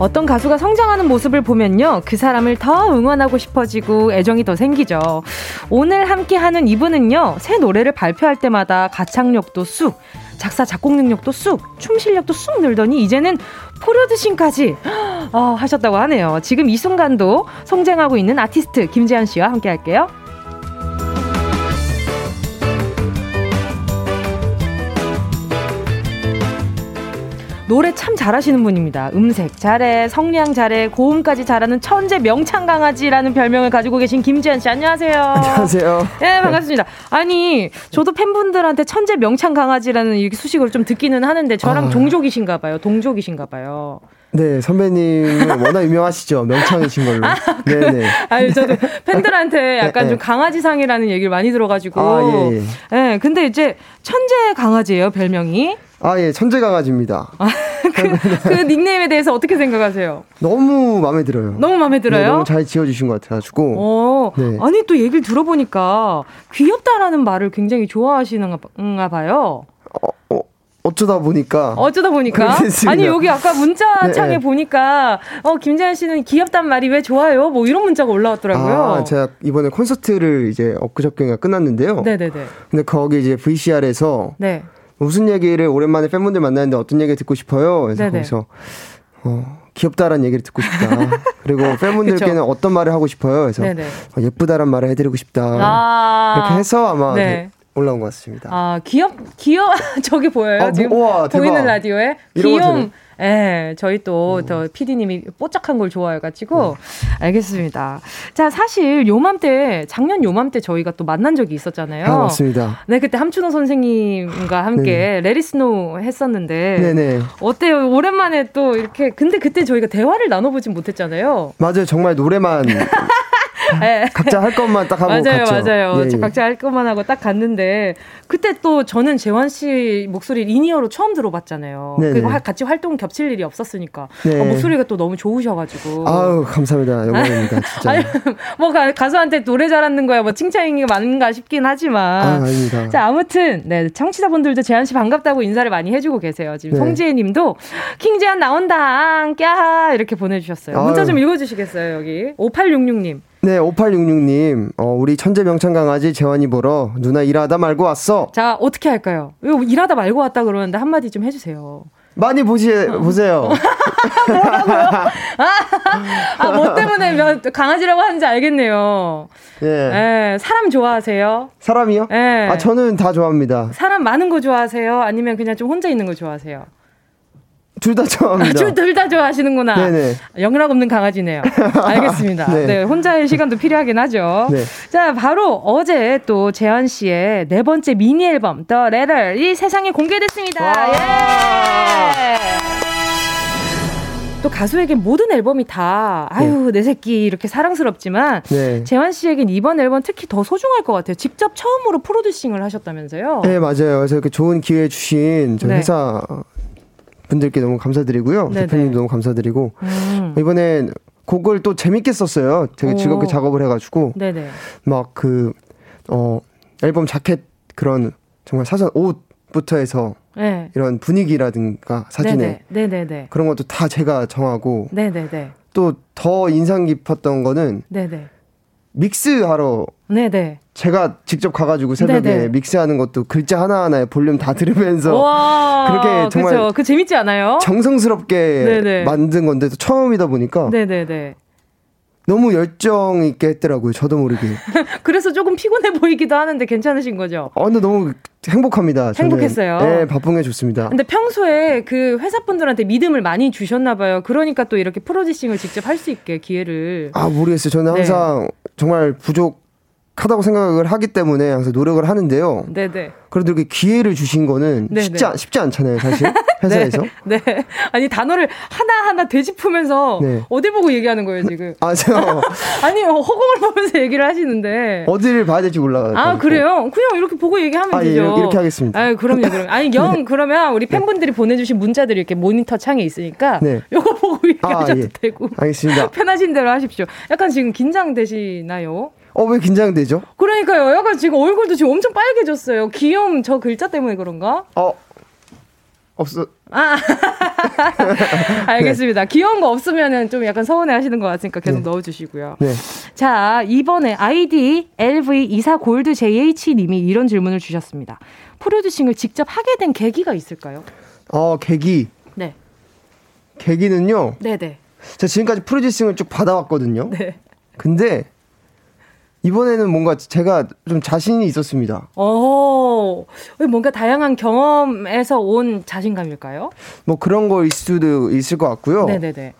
어떤 가수가 성장하는 모습을 보면요. 그 사람을 더 응원하고 싶어지고 애정이 더 생기죠. 오늘 함께 하는 이분은요. 새 노래를 발표할 때마다 가창력도 쑥, 작사, 작곡 능력도 쑥, 춤 실력도 쑥 늘더니 이제는 포로드신까지 어, 하셨다고 하네요. 지금 이 순간도 성장하고 있는 아티스트 김재현 씨와 함께 할게요. 노래 참 잘하시는 분입니다. 음색 잘해, 성량 잘해, 고음까지 잘하는 천재 명창 강아지라는 별명을 가지고 계신 김지현 씨 안녕하세요. 안녕하세요. 네 반갑습니다. 아니 저도 팬분들한테 천재 명창 강아지라는 이렇게 수식을 좀 듣기는 하는데 저랑 아... 종족이신가 봐요. 동족이신가 봐요. 네, 선배님은 워낙 유명하시죠. 명창이신 걸로. 아, 네네. 아니, 저도 팬들한테 약간 네, 좀 강아지상이라는 얘기를 많이 들어가지고. 아, 예, 예. 네, 근데 이제 천재 강아지예요, 별명이. 아, 예, 천재 강아지입니다. 아, 그, 그, 닉네임에 대해서 어떻게 생각하세요? 너무 마음에 들어요. 너무 마음에 들어요? 네, 너무 잘 지어주신 것 같아가지고. 어, 네. 아니, 또 얘기를 들어보니까 귀엽다라는 말을 굉장히 좋아하시는가 봐요. 어, 어. 어쩌다 보니까 어쩌다 보니까 아니 여기 아까 문자 창에 네. 보니까 어 김재현 씨는 귀엽단 말이 왜 좋아요? 뭐 이런 문자가 올라왔더라고요. 아, 제가 이번에 콘서트를 이제 엊그저께가 끝났는데요. 네네네. 근데 거기 이제 VCR에서 네. 무슨 얘기를 오랜만에 팬분들 만나는데 어떤 얘기 듣고 싶어요? 그래서 네네. 거기서 어, 귀엽다라는 얘기를 듣고 싶다. 그리고 팬분들께는 어떤 말을 하고 싶어요? 그래서 어, 예쁘다란 말을 해드리고 싶다. 아~ 이렇게 해서 아마 네. 올라온 것 같습니다. 아 귀엽 귀여 저기 보여요 아, 지금 뭐, 우와, 보이는 라디오에 귀여움 예, 저희 또더 음. PD님이 뽀짝한 걸 좋아해가지고 음. 알겠습니다. 자, 사실 요맘때 작년 요맘때 저희가 또 만난 적이 있었잖아요. 아, 맞습니다. 네, 그때 함춘호 선생님과 함께 네. 레리스노 했었는데 네네. 어때요? 오랜만에 또 이렇게 근데 그때 저희가 대화를 나눠보진 못했잖아요. 맞아요, 정말 노래만 네. 각자 할 것만 딱 하고 맞아요, 갔죠. 맞아요. 예, 예. 각자 할 것만 하고 딱 갔는데 그때 또 저는 재환 씨 목소리를 in-ear로 처음 들어봤잖아요. 네네. 그리고 같이 활동 겹칠 일이 없었으니까 네. 어, 목소리가 또 너무 좋으셔가지고. 아우 감사합니다. 영광입니다. 진짜. 아니, 뭐 가수한테 노래 잘하는 거야 뭐 칭찬이 많은가 싶긴 하지만. 아, 아닙니다. 자 아무튼 네 청취자분들도 재환 씨 반갑다고 인사를 많이 해주고 계세요. 지금 네. 송지혜님도 킹재환 나온다 꺄 이렇게 보내주셨어요. 문자 좀 읽어주시겠어요 여기 5866님. 네, 5866님, 어, 우리 천재 명창 강아지 재환이 보러 누나 일하다 말고 왔어. 자, 어떻게 할까요? 일하다 말고 왔다 그러는데 한마디 좀 해주세요. 많이 보시, 보세요. 뭐라고요? 아, 아, 뭐 때문에 강아지라고 하는지 알겠네요. 예. 예. 사람 좋아하세요? 사람이요? 예. 아, 저는 다 좋아합니다. 사람 많은 거 좋아하세요? 아니면 그냥 좀 혼자 있는 거 좋아하세요? 둘 다 좋아합니다. 아, 둘다 좋아하시는구나. 네네. 영락 없는 강아지네요. 알겠습니다. 네. 네. 혼자의 시간도 필요하긴 하죠. 네. 자, 바로 어제 또 재현 씨의 네 번째 미니 앨범 The Letter 이 세상에 공개됐습니다. 예. 또 가수에게 모든 앨범이 다 아유 네. 내 새끼 이렇게 사랑스럽지만 네. 재환 씨에겐 이번 앨범 특히 더 소중할 것 같아요. 직접 처음으로 프로듀싱을 하셨다면서요? 네 맞아요. 그래서 이렇게 좋은 기회 주신 저 네. 회사 분들께 너무 감사드리고요. 네네. 대표님도 너무 감사드리고 음. 이번엔 곡을 또 재밌게 썼어요. 되게 오. 즐겁게 작업을 해가지고 막 그 어 앨범 자켓 그런 정말 사전 옷부터 해서 네. 이런 분위기라든가 사진에 네네. 그런 것도 다 제가 정하고 또 더 인상 깊었던 거는 네네. 믹스하러 네네. 제가 직접 가가지고 새벽에 네네. 믹스하는 것도 글자 하나하나에 볼륨 다 들으면서 그렇게 정말 그쵸. 그 재밌지 않아요? 정성스럽게 네네. 만든 건데 도 처음이다 보니까 네네네. 너무 열정 있게 했더라고요. 저도 모르게. 그래서 조금 피곤해 보이기도 하는데 괜찮으신 거죠? 아, 근데 너무 행복합니다. 행복했어요. 네, 바쁜 게 좋습니다. 근데 평소에 그 회사분들한테 믿음을 많이 주셨나 봐요. 그러니까 또 이렇게 프로듀싱을 직접 할 수 있게 기회를. 아, 모르겠어요. 저는 네. 항상 네. 정말 부족 하다고 생각을 하기 때문에 항상 노력을 하는데요. 네네. 그래도 이렇게 기회를 주신 거는 쉽지, 않, 쉽지 않잖아요, 사실. 회사에서. 네. 네. 아니, 단어를 하나하나 되짚으면서 네. 어디 보고 얘기하는 거예요, 지금? 아, 저. 아니, 허공을 보면서 얘기를 하시는데. 어디를 봐야 될지 몰라요. 아, 그래요? 그냥 이렇게 보고 얘기하면 아, 예, 되죠. 예, 이렇게 하겠습니다. 아, 그럼요, 그럼. 아니, 영, 네. 그러면 우리 팬분들이 보내주신 문자들이 이렇게 모니터 창에 있으니까. 네. 요거 보고 얘기하셔도 아, 예. 되고. 알겠습니다. 편하신 대로 하십시오. 약간 지금 긴장되시나요? 어, 왜 긴장되죠? 그러니까요. 약간 지금 얼굴도 지금 엄청 빨개졌어요. 귀여움 저 글자 때문에 그런가? 어, 없어. 아, 알겠습니다. 네. 귀여운 거 없으면은 좀 약간 서운해 하시는 것 같으니까 계속 네. 넣어주시고요. 네. 자, 이번에 아이디 LV24 골드 JH님이 이런 질문을 주셨습니다. 프로듀싱을 직접 하게 된 계기가 있을까요? 어, 계기. 네. 계기는요. 네네. 제가 지금까지 프로듀싱을 쭉 받아왔거든요. 네. 근데 이번에는 뭔가 제가 좀 자신이 있었습니다. 어, 뭔가 다양한 경험에서 온 자신감일까요? 뭐 그런 거일 수도 있을 것 같고요. 네네네.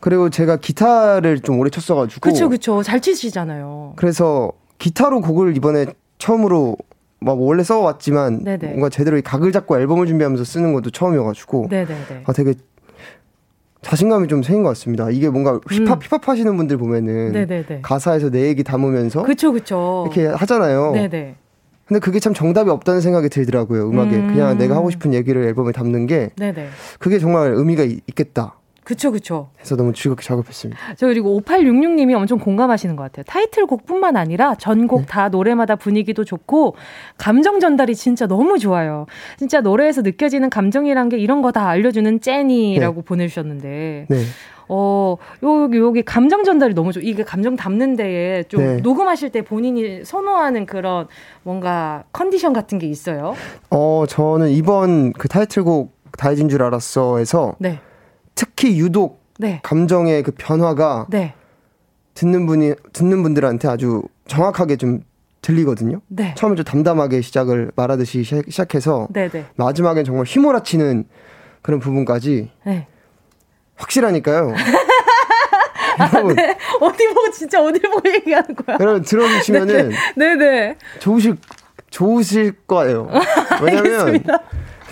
그리고 제가 기타를 좀 오래 쳤어가지고. 그쵸, 그쵸. 잘 치시잖아요. 그래서 기타로 곡을 이번에 처음으로 막 원래 써왔지만 네네. 뭔가 제대로 각을 잡고 앨범을 준비하면서 쓰는 것도 처음이어가지고. 네네네. 아, 되게 자신감이 좀 생긴 것 같습니다. 이게 뭔가 힙합 음. 힙합 하시는 분들 보면은 네네네. 가사에서 내 얘기 담으면서 그쵸 그쵸 이렇게 하잖아요. 네네. 근데 그게 참 정답이 없다는 생각이 들더라고요. 음악에 음. 그냥 내가 하고 싶은 얘기를 앨범에 담는 게 네네. 그게 정말 의미가 있겠다. 그쵸, 그쵸. 해서 너무 즐겁게 작업했습니다. 저 그리고 5866님이 엄청 공감하시는 것 같아요. 타이틀곡뿐만 아니라 전곡 네. 다 노래마다 분위기도 좋고 감정 전달이 진짜 너무 좋아요. 진짜 노래에서 느껴지는 감정이란 게 이런 거 다 알려주는 ចេ니라고 네. 보내주셨는데. 네. 어, 여기, 여기 감정 전달이 너무 좋, 이게 감정 담는 데에 좀 네. 녹음하실 때 본인이 선호하는 그런 뭔가 컨디션 같은 게 있어요? 어, 저는 이번 그 타이틀곡 다해진 줄 알았어에서 네. 특히 유독 네. 감정의 그 변화가 네. 듣는 분이 듣는 분들한테 아주 정확하게 좀 들리거든요. 네. 처음에 좀 담담하게 시작을 말하듯이 시작해서 네, 네. 마지막엔 정말 휘몰아치는 그런 부분까지 네. 확실하니까요. 여러분, 네. 어디 보고 진짜 어디 보고 얘기하는 거야? 여러분 들어주시면은 네네 좋으실 좋으실 거예요. 왜냐면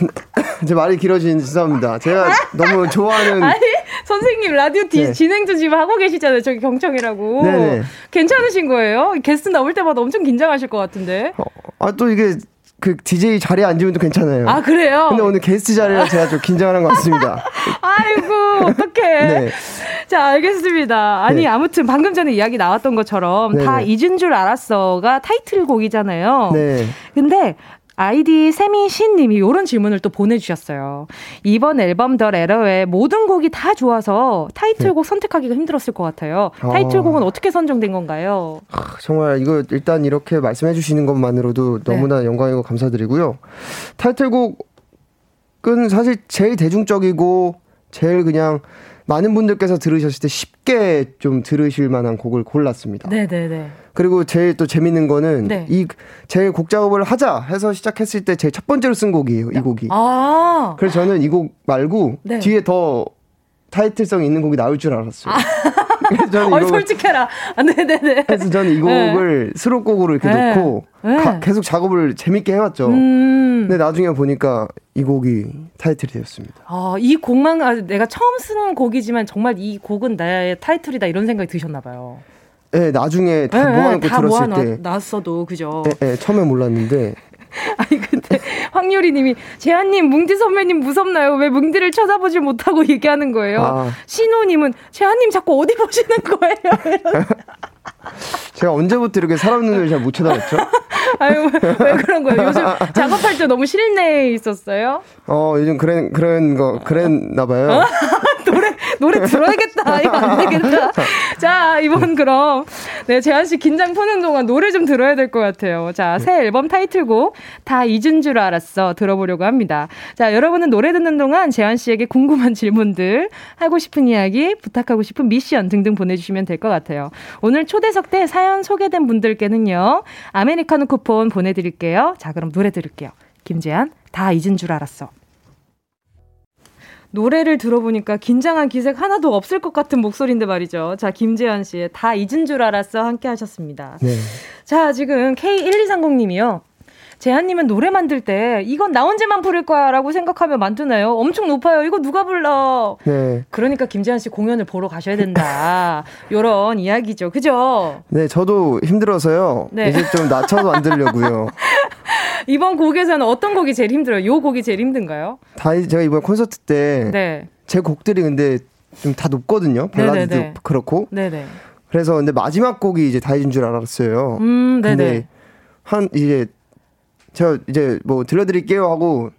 제 말이 길어진 죄송합니다. 제가 너무 좋아하는. 아니, 선생님, 라디오 디, 네. 진행도 지금 하고 계시잖아요. 저기 경청이라고. 네네. 괜찮으신 거예요? 게스트 나올 때마다 엄청 긴장하실 것 같은데. 어, 아, 또 이게 그 DJ 자리에 앉으면 또 괜찮아요. 아, 그래요? 근데 오늘 게스트 자리라 제가 좀 긴장하는 것 같습니다. 아이고, 어떡해. 네. 자, 알겠습니다. 아니, 네. 아무튼 방금 전에 이야기 나왔던 것처럼 네네. 다 잊은 줄 알았어가 타이틀곡이잖아요. 네. 근데 아이디 세미신 님이 이런 질문을 또 보내주셨어요. 이번 앨범 더 에러의 모든 곡이 다 좋아서 타이틀곡 네. 선택하기가 힘들었을 것 같아요. 아. 타이틀곡은 어. 떻게 선정된 건가요? 아, 정말 이거 일단 이렇게 말씀해 주시는 것만으로도 네. 너무나 네. 영광이고 감사드리고요. 타이틀곡은 사실 제일 대중적이고 제일 그냥 많은 분들께서 들으셨을 때 쉽게 좀 들으실 만한 곡을 골랐습니다. 네네네. 그리고 제일 또 재밌는 거는 네. 이 제일 곡 작업을 하자 해서 시작했을 때 제일 첫 번째로 쓴 곡이에요. 이 곡이. 아. 그래서 저는 이 곡 말고 네. 뒤에 더 타이틀성 있는 곡이 나올 줄 알았어요. 아. 저는 어, 솔직해라. 아, 네네네. 그래서 저는 이 곡을 네. 수록곡으로 이렇게 네. 놓고 네. 가, 계속 작업을 재밌게 해왔죠. 음. 근데 나중에 보니까 이 곡이 타이틀이 되었습니다. 아, 이 곡만 아, 내가 처음 쓴 곡이지만 정말 이 곡은 나의 타이틀이다 이런 생각이 드셨나 봐요. 네, 나중에 다 네, 모아놓고 다 들었을 모아 때. 놨어도, 그죠? 네, 네, 처음에 몰랐는데. 아니 근데 황유리님이 재한님 뭉디 선배님 무섭나요? 왜 뭉디를 쳐다보지 못하고 얘기하는 거예요? 아. 신호님은 재한님 자꾸 어디 보시는 거예요? 제가 언제부터 이렇게 사람 눈을 잘 못 쳐다봤죠? 아유 왜 그런 거예요? 요즘 작업할 때 너무 실내에 있었어요? 어 요즘 그런 그런 거 그랬나 봐요. 노래 들어야겠다. 이거 안 되겠다. 자, 이번 그럼 네, 재한 씨 긴장 푸는 동안 노래 좀 들어야 될 것 같아요. 자, 새 앨범 타이틀곡 다 잊은 줄 알았어 들어보려고 합니다. 자, 여러분은 노래 듣는 동안 재한 씨에게 궁금한 질문들, 하고 싶은 이야기, 부탁하고 싶은 미션 등등 보내주시면 될 것 같아요. 오늘 초대석 때 사연 소개된 분들께는요, 아메리카노 쿠폰 보내드릴게요. 자, 그럼 노래 들을게요. 김재한, 다 잊은 줄 알았어. 노래를 들어보니까 긴장한 기색 하나도 없을 것 같은 목소리인데 말이죠. 자, 김재현 씨의 다 잊은 줄 알았어 함께 하셨습니다. 네. 자, 지금 K1230님이요. 재한님은 노래 만들 때 이건 나 혼자만 부를 거야라고 생각하면 만드나요? 엄청 높아요. 이거 누가 불러? 네. 그러니까 김재한 씨 공연을 보러 가셔야 된다. 요런 이야기죠. 그죠? 네, 저도 힘들어서요. 네. 이제 좀 낮춰서 만들려고요. 이번 곡에서는 어떤 곡이 제일 힘들어요? 요 곡이 제일 힘든가요? 다 제가 이번 콘서트 때제 곡들이 근데 좀 다 높거든요. 발라드도 네네네. 그렇고. 네네. 그래서 근데 마지막 곡이 이제 다이진 줄 알았어요. 음, 네네. 근데 한 이제 제가 이제 뭐 들려드릴게요 하고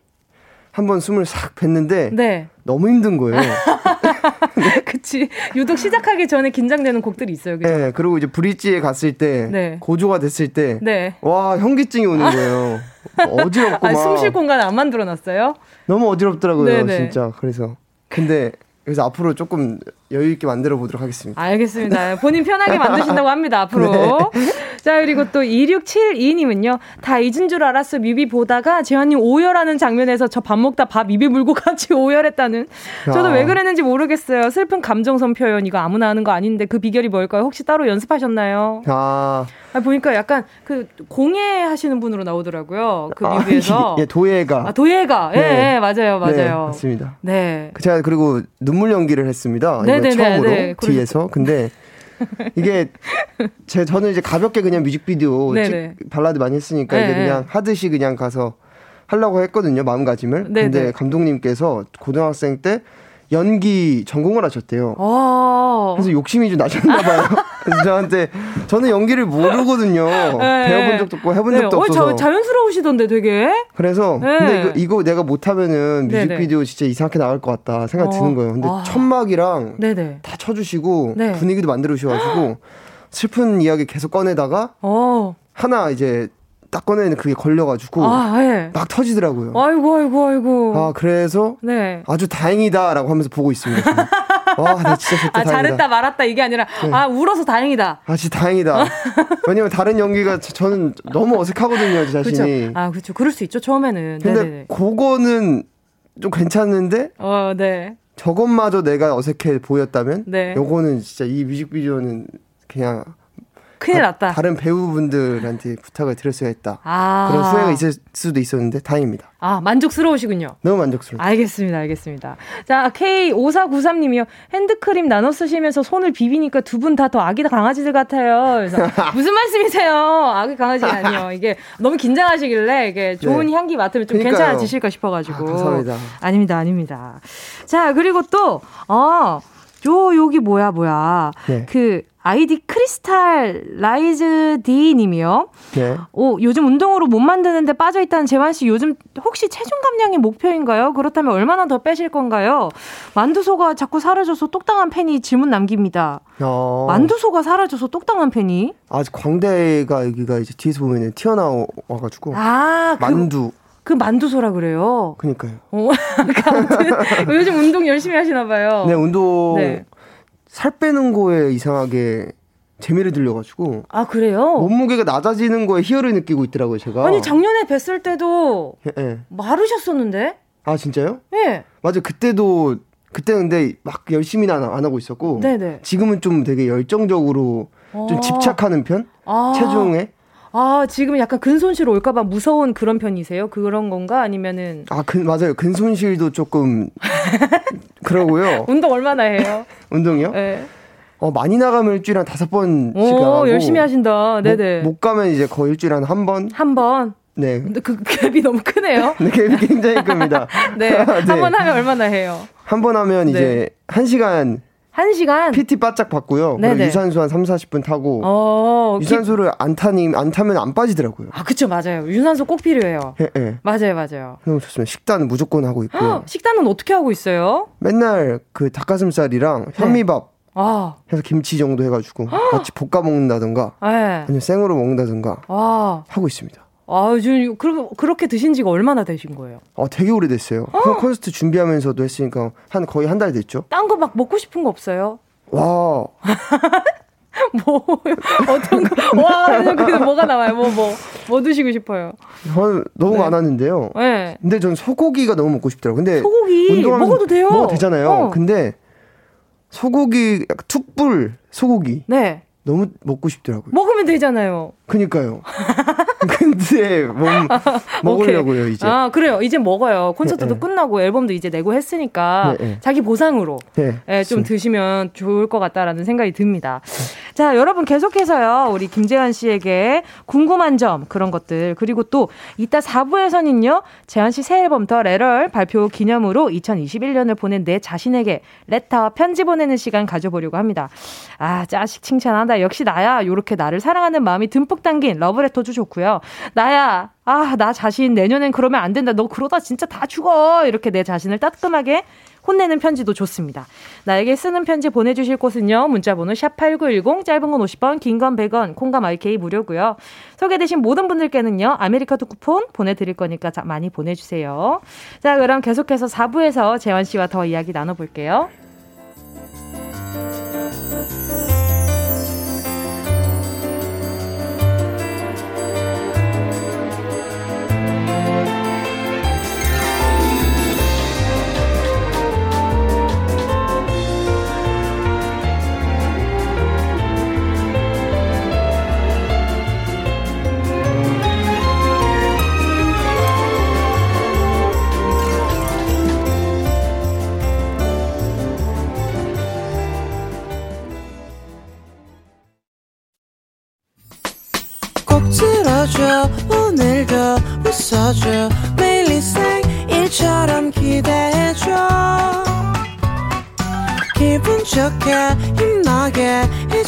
한번 숨을 싹 뱉는데 네. 너무 힘든 거예요. 그치. 유독 시작하기 전에 긴장되는 곡들이 있어요. 그죠? 네. 그리고 이제 브릿지에 갔을 때 네. 고조가 됐을 때 네. 와, 현기증이 오는 거예요. 어지럽고 막. 숨쉴 공간 안 만들어 놨어요? 너무 어지럽더라고요, 네네. 진짜. 그래서 근데 그래서 앞으로 조금 여유 있게 만들어 보도록 하겠습니다. 알겠습니다. 본인 편하게 만드신다고 합니다. 앞으로. 네. 자 그리고 또 2672님은요. 다 잊은 줄 알았어 뮤비 보다가 재현님 오열하는 장면에서 저 밥 먹다 밥 입에 물고 같이 오열했다는. 저도 야. 왜 그랬는지 모르겠어요. 슬픈 감정선 표현 이거 아무나 하는 거 아닌데 그 비결이 뭘까요? 혹시 따로 연습하셨나요? 아. 아 보니까 약간 그 공예 하시는 분으로 나오더라고요. 그 아, 뮤비에서. 예, 도예가. 아, 도예가. 예, 네. 예, 맞아요, 맞아요. 네, 맞습니다. 네. 그 제가 그리고 눈물 연기를 했습니다. 네 네네. 처음으로 네, 뒤에서. 근데 이게 제 저는 이제 가볍게 그냥 뮤직비디오 찍, 발라드 많이 했으니까 이제 네. 그냥 하듯이 그냥 가서 하려고 했거든요 마음가짐을. 네네. 근데 감독님께서 고등학생 때 연기 전공을 하셨대요. 아. 그래서 욕심이 좀 나셨나 봐요. 그래서 저한테 저는 연기를 모르거든요. 네. 배워본 적도 없고 해본 네. 적도 어, 없어서. 자, 자연스러우시던데 되게. 그래서 네. 근데 이거, 이거, 내가 못하면은 뮤직비디오 진짜 이상하게 나올 것 같다 생각 어. 드는 거예요. 근데 아. 천막이랑. 다 쳐주시고 네. 분위기도 만들어 주셔가지고 슬픈 이야기 계속 꺼내다가 어. 하나 이제 딱 꺼내는 그게 걸려가지고 아, 네. 막 터지더라고요. 아이고 아이고 아이고. 아 그래서 네. 아주 다행이다라고 하면서 보고 있습니다. 와, 나 진짜 아, 잘했다 말았다 이게 아니라 네. 아 울어서 다행이다. 아 진짜 다행이다. 왜냐면 다른 연기가 저는 너무 어색하거든요, 제 자신이. 그쵸? 아 그렇죠. 그럴 수 있죠 처음에는. 근데 네네네. 그거는 좀 괜찮은데. 어, 네. 저것마저 내가 어색해 보였다면, 네. 요거는 진짜 이 뮤직비디오는 그냥 큰일 났다. 다, 른 배우분들한테 부탁을 수가 있다. 아. 그런 후회가 있을 수도 있었는데 다행입니다. 아, 만족스러우시군요. 너무 만족스러워. 알겠습니다. 알겠습니다. 자, K5493 님이요. 핸드크림 나눠 쓰시면서 손을 비비니까 두 분 다 더 아기 강아지들 같아요. 그래서 무슨 말씀이세요? 아기 강아지 아니요. 이게 너무 긴장하시길래 이게 좋은 네. 향기 맡으면 좀 그러니까요. 괜찮아지실까 싶어 가지고. 아, 감사합니다. 아닙니다. 아닙니다. 자, 그리고 또, 어, 요, 여기 뭐야, 뭐야. 네. 그, 아이디 crystallized 님이요. 네. 오, 요즘 운동으로 몸 만드는데 빠져 있다는 재환 씨 요즘 혹시 체중 감량이 목표인가요? 그렇다면 얼마나 더 빼실 건가요? 만두소가 자꾸 사라져서 똑당한 팬이 질문 남깁니다. 어. 만두소가 사라져서 똑당한 팬이? 아, 광대가 여기가 이제 뒤에서 보면 튀어나와 가지고 아, 그 만두 그... 그 만두소라 그래요. 그니까요. 어, 그 요즘 운동 열심히 하시나 봐요. 네, 운동 네. 살 빼는 거에 이상하게 재미를 들려가지고. 아, 그래요? 몸무게가 낮아지는 거에 희열을 느끼고 있더라고요, 제가. 아니, 작년에 뵀을 때도 예, 예. 마르셨었는데? 아, 진짜요? 예. 맞아, 그때도 그때 근데 막 열심히는 안, 안 하고 있었고 네네. 지금은 좀 되게 열정적으로 좀 아. 집착하는 편? 아. 체중에? 아, 지금 약간 근손실 올까봐 무서운 그런 편이세요? 그런 건가? 아니면은. 아, 근, 맞아요. 근손실도 조금. 그러고요. 운동 얼마나 해요? 운동이요? 네. 어, 많이 나가면 일주일에 한 다섯 번씩 오, 나가고. 열심히 하신다. 네네. 못, 못 가면 이제 거의 일주일에 한 한 번. 한 번? 네. 근데 그 갭이 너무 크네요. 네, 갭이 굉장히 큽니다. 네. 네. 한 번 하면 얼마나 해요? 한 번 하면 네. 이제 한 시간 1시간? PT 바짝 받고요. 그리고 유산소 한 3, 40분 타고. 어, 유산소를 안 타니, 안 타면 안 빠지더라고요. 아, 그쵸, 맞아요. 유산소 꼭 필요해요. 예, 예. 맞아요, 맞아요. 너무 좋습니다. 식단은 무조건 하고 있고요. 식단은 어떻게 하고 있어요? 맨날 그 닭가슴살이랑 네. 현미밥. 네. 아. 해서 김치 정도 해가지고 같이 볶아 먹는다든가 네. 아니면 생으로 먹는다든가 아. 하고 있습니다. 아, 좀 그, 그렇게 드신 지가 얼마나 되신 거예요? 아, 되게 오래됐어요. 어? 콘서트 준비하면서도 했으니까 한 거의 한 달 됐죠. 딴 거 막 먹고 싶은 거 없어요? 와. 뭐 어떤 거? 와, 그 뭐가 나와요? 뭐뭐 뭐 드시고 싶어요? 전 너무 네. 많았는데요. 네. 근데 전 소고기가 너무 먹고 싶더라고. 근데 소고기 먹어도 돼요. 먹어도 되잖아요. 어. 근데 소고기 툭불 소고기. 네. 너무 먹고 싶더라고요. 먹으면 되잖아요. 그니까요. 근데 뭐 먹으려고요 이제. 아 그래요. 이제 먹어요. 콘서트도 네, 네. 끝나고 앨범도 이제 내고 했으니까 네, 네. 자기 보상으로 네, 네, 좀 드시면 좋을 것 같다라는 생각이 듭니다. 자 여러분 계속해서요 우리 김재환 씨에게 궁금한 점 그런 것들 그리고 또 이따 4부에서는요 재환 씨새 앨범 더 레럴 발표 기념으로 2021년을 보낸 내 자신에게 레터 편지 보내는 시간 가져보려고 합니다. 아 짜식 칭찬한다. 역시 나야. 요렇게 나를 사랑하는 마음이 듬뿍 담긴 러브레터도 좋고요. 나야. 아, 나 자신 내년엔 그러면 안 된다. 너 그러다 진짜 다 죽어. 이렇게 내 자신을 따끔하게 혼내는 편지도 좋습니다. 나에게 쓰는 편지 보내주실 곳은요. 문자번호 샵8910, 짧은 건 50원, 긴 건 100원, 콩감 IK 무료고요. 소개되신 모든 분들께는요. 아메리카도 쿠폰 보내드릴 거니까 많이 보내주세요. 자, 그럼 계속해서 4부에서 재환 씨와 더 이야기 나눠볼게요.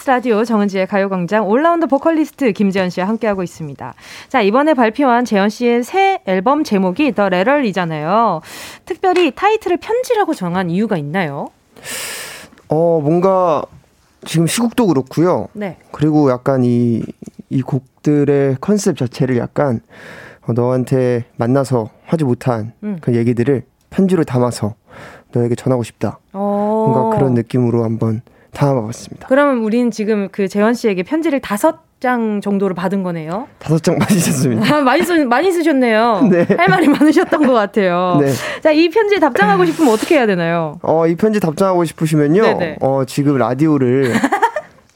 KBS 라디오 정은지의 가요광장 올라운드 보컬리스트 김재현 씨와 함께하고 있습니다. 자, 이번에 발표한 재환 씨의 새 앨범 제목이 The Letter이잖아요. 특별히 타이틀을 편지라고 정한 이유가 있나요? 어, 뭔가 지금 시국도 그렇고요. 네. 그리고 약간 이, 이 곡들의 컨셉 자체를 약간 어, 너한테 만나서 하지 못한 음. 그 얘기들을 편지로 담아서 너에게 전하고 싶다. 어. 뭔가 그런 느낌으로 한번 담아봤습니다. 그러면 우린 지금 그 재환 씨에게 편지를 다섯 장 정도로 받은 거네요. 다섯 장 많이 썼습니다. 아, 많이 쓰 많이 쓰셨네요. 네. 할 말이 많으셨던 것 같아요. 네. 자, 이 편지 답장하고 싶으면 어떻게 해야 되나요? 어, 이 편지 답장하고 싶으시면요. 네네. 어, 지금 라디오를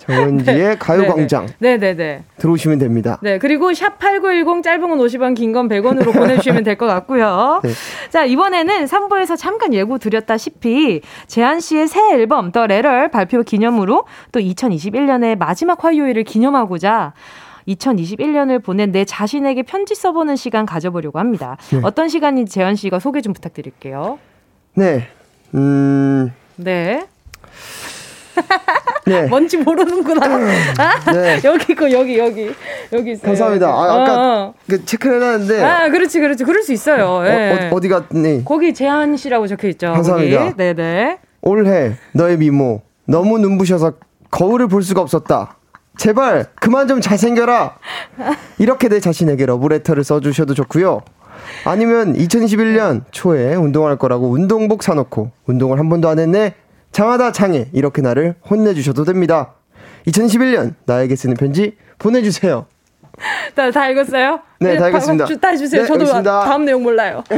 정은지의 네. 가요광장. 네네네. 네, 네. 들어오시면 됩니다. 네, 그리고 샵8910 짧은 건 50원, 긴 건 100원으로 보내주시면 될 것 같고요. 네. 자, 이번에는 3부에서 잠깐 예고 드렸다시피 재한 씨의 새 앨범 더 레럴 발표 기념으로 또 2021년의 마지막 화요일을 기념하고자 2021년을 보낸 내 자신에게 편지 써보는 시간 가져보려고 합니다. 네. 어떤 시간인지 재현 씨가 소개 좀 부탁드릴게요. 네. 음. 네. 네. 뭔지 모르는구나. 아, 네. 여기 있고 여기 여기 여기 있어요. 감사합니다. 아, 아까 어, 어. 그 체크를 해놨는데. 아 그렇지 그렇지 그럴 수 있어요. 네. 어, 어, 디 갔니? 거기 재한 씨라고 적혀 있죠. 감사합니다. 네네. 올해 너의 미모 너무 눈부셔서 거울을 볼 수가 없었다. 제발 그만 좀 잘생겨라. 이렇게 내 자신에게 러브레터를 써주셔도 좋고요. 아니면 2021년 초에 운동할 거라고 운동복 사놓고 운동을 한 번도 안 했네. 장하다 장해 이렇게 나를 혼내주셔도 됩니다. 2011년 나에게 쓰는 편지 보내주세요. 다, 다 읽었어요? 네, 다 읽었습니다. 다 해주세요. 네, 저도 알겠습니다. 다음 내용 몰라요.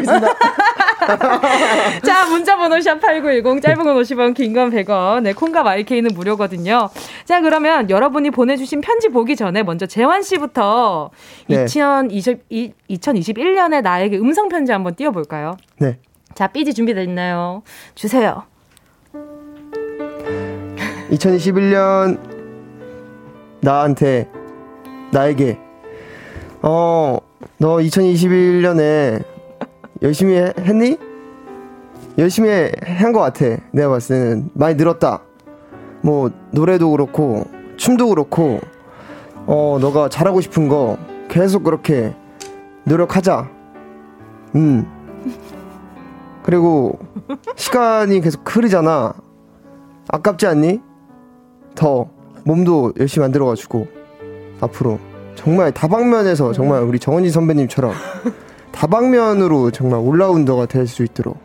자, 문자번호 샵8910, 짧은 건 50원, 긴 건 100원. 네, 콩과 마이케이는 무료거든요. 자, 그러면 여러분이 보내주신 편지 보기 전에 먼저 재환 씨부터 네. 2020, 2021년에 나에게 음성편지 한번 띄워볼까요? 네. 자, 삐지 준비됐나요? 주세요. 2021년 나한테 나에게 어, 너 2021년에 열심히 했니? 열심히 한 것 같아. 내가 봤을 때는 많이 늘었다. 뭐 노래도 그렇고 춤도 그렇고 어 너가 잘하고 싶은 거 계속 그렇게 노력하자. 음. 그리고 시간이 계속 흐르잖아. 아깝지 않니? 더 몸도 열심히 만들어가지고 앞으로 정말 다방면에서 정말 우리 정은지 선배님처럼 다방면으로 정말 올라운더가 될 수 있도록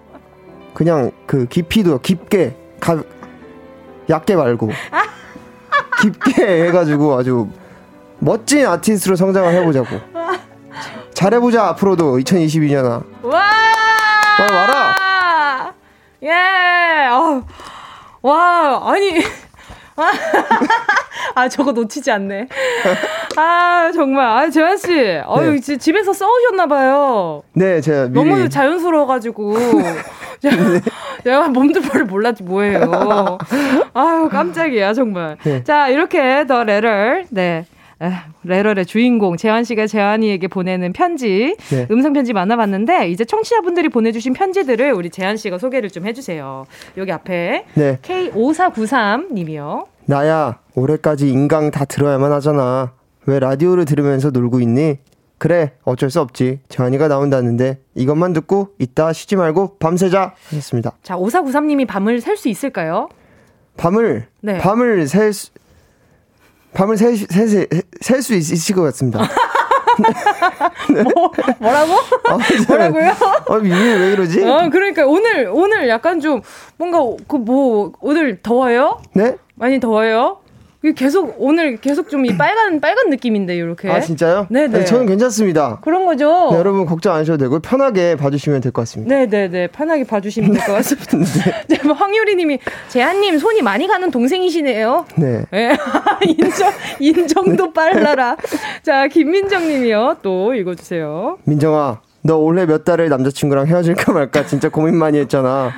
그냥 그 깊이도 깊게 가, 얕게 말고 깊게 해가지고 아주 멋진 아티스트로 성장을 해보자고. 잘해보자 앞으로도. 2022년아. 와! 빨리 와라. 예! 어. 와 아니 아, 저거 놓치지 않네. 아, 정말. 아, 재환 씨. 어유, 네. 집에서 써오셨나 봐요. 네, 제가 미리... 너무 자연스러워 가지고. 네. 내가 몸둘바를 몰랐지 뭐예요. 아유, 깜짝이야, 정말. 네. 자, 이렇게 더 레럴. 네. 레럴의 주인공 재환 씨가 재환이에게 보내는 편지 네. 음성 편지 만나봤는데 이제 청취자분들이 보내주신 편지들을 우리 재환 씨가 소개를 좀 해주세요. 여기 앞에 네. K5493님이요. 나야 올해까지 인강 다 들어야만 하잖아. 왜 라디오를 들으면서 놀고 있니? 그래 어쩔 수 없지 재환이가 나온다는데 이것만 듣고 이따 쉬지 말고 밤새자 하셨습니다. 자 5493님이 밤을 셀 수 있을까요? 밤을 네. 밤을 셀 수, 밤을 셀수 있을 것 같습니다. 뭐, 뭐라고? 아, 뭐라고요? 아, 이게 왜 이러지? 어, 그러니까 오늘, 오늘 약간 좀 뭔가 그 뭐, 오늘 더워요? 네? 많이 더워요? 계속 오늘 계속 좀 이 빨간 빨간 느낌인데 이렇게. 아 진짜요? 네네. 네. 저는 괜찮습니다. 그런 거죠. 네, 여러분 걱정 안 하셔도 되고 편하게 봐주시면 될 것 같습니다. 네네네 네. 편하게 봐주시면 될 것 같습니다. 네. 네, 뭐 황유리님이 재한님 손이 많이 가는 동생이시네요. 네. 네. 인정 인정도 빨라라. 자 김민정님이요 또 읽어주세요. 민정아 너 올해 몇 달을 남자친구랑 헤어질까 말까 진짜 고민 많이 했잖아.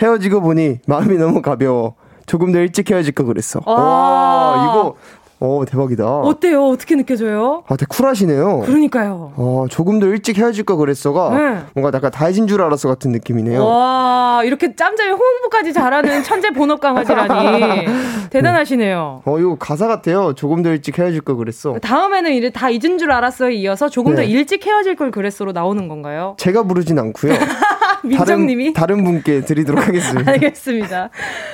헤어지고 보니 마음이 너무 가벼워. 조금 더 일찍 헤어질 거 그랬어. 아~ 와, 이거 어, 대박이다. 어때요? 어떻게 느껴져요? 아, 되게 쿨하시네요. 그러니까요. 어, 조금 더 일찍 헤어질 거 그랬어가 네. 뭔가 약간 다해진 줄 알았어 같은 느낌이네요. 와, 이렇게 짬짬이 홍보까지 잘하는 천재 본업 강아지라니. 대단하시네요. 어, 이거 가사 같아요. 조금 더 일찍 헤어질 거 그랬어. 다음에는 이제 다 잊은 줄 알았어요. 이어서 조금 네. 더 일찍 헤어질 걸 그랬어로 나오는 건가요? 제가 부르진 않고요. 민정님이 다른, 다른, 분께 드리도록 하겠습니다. 알겠습니다.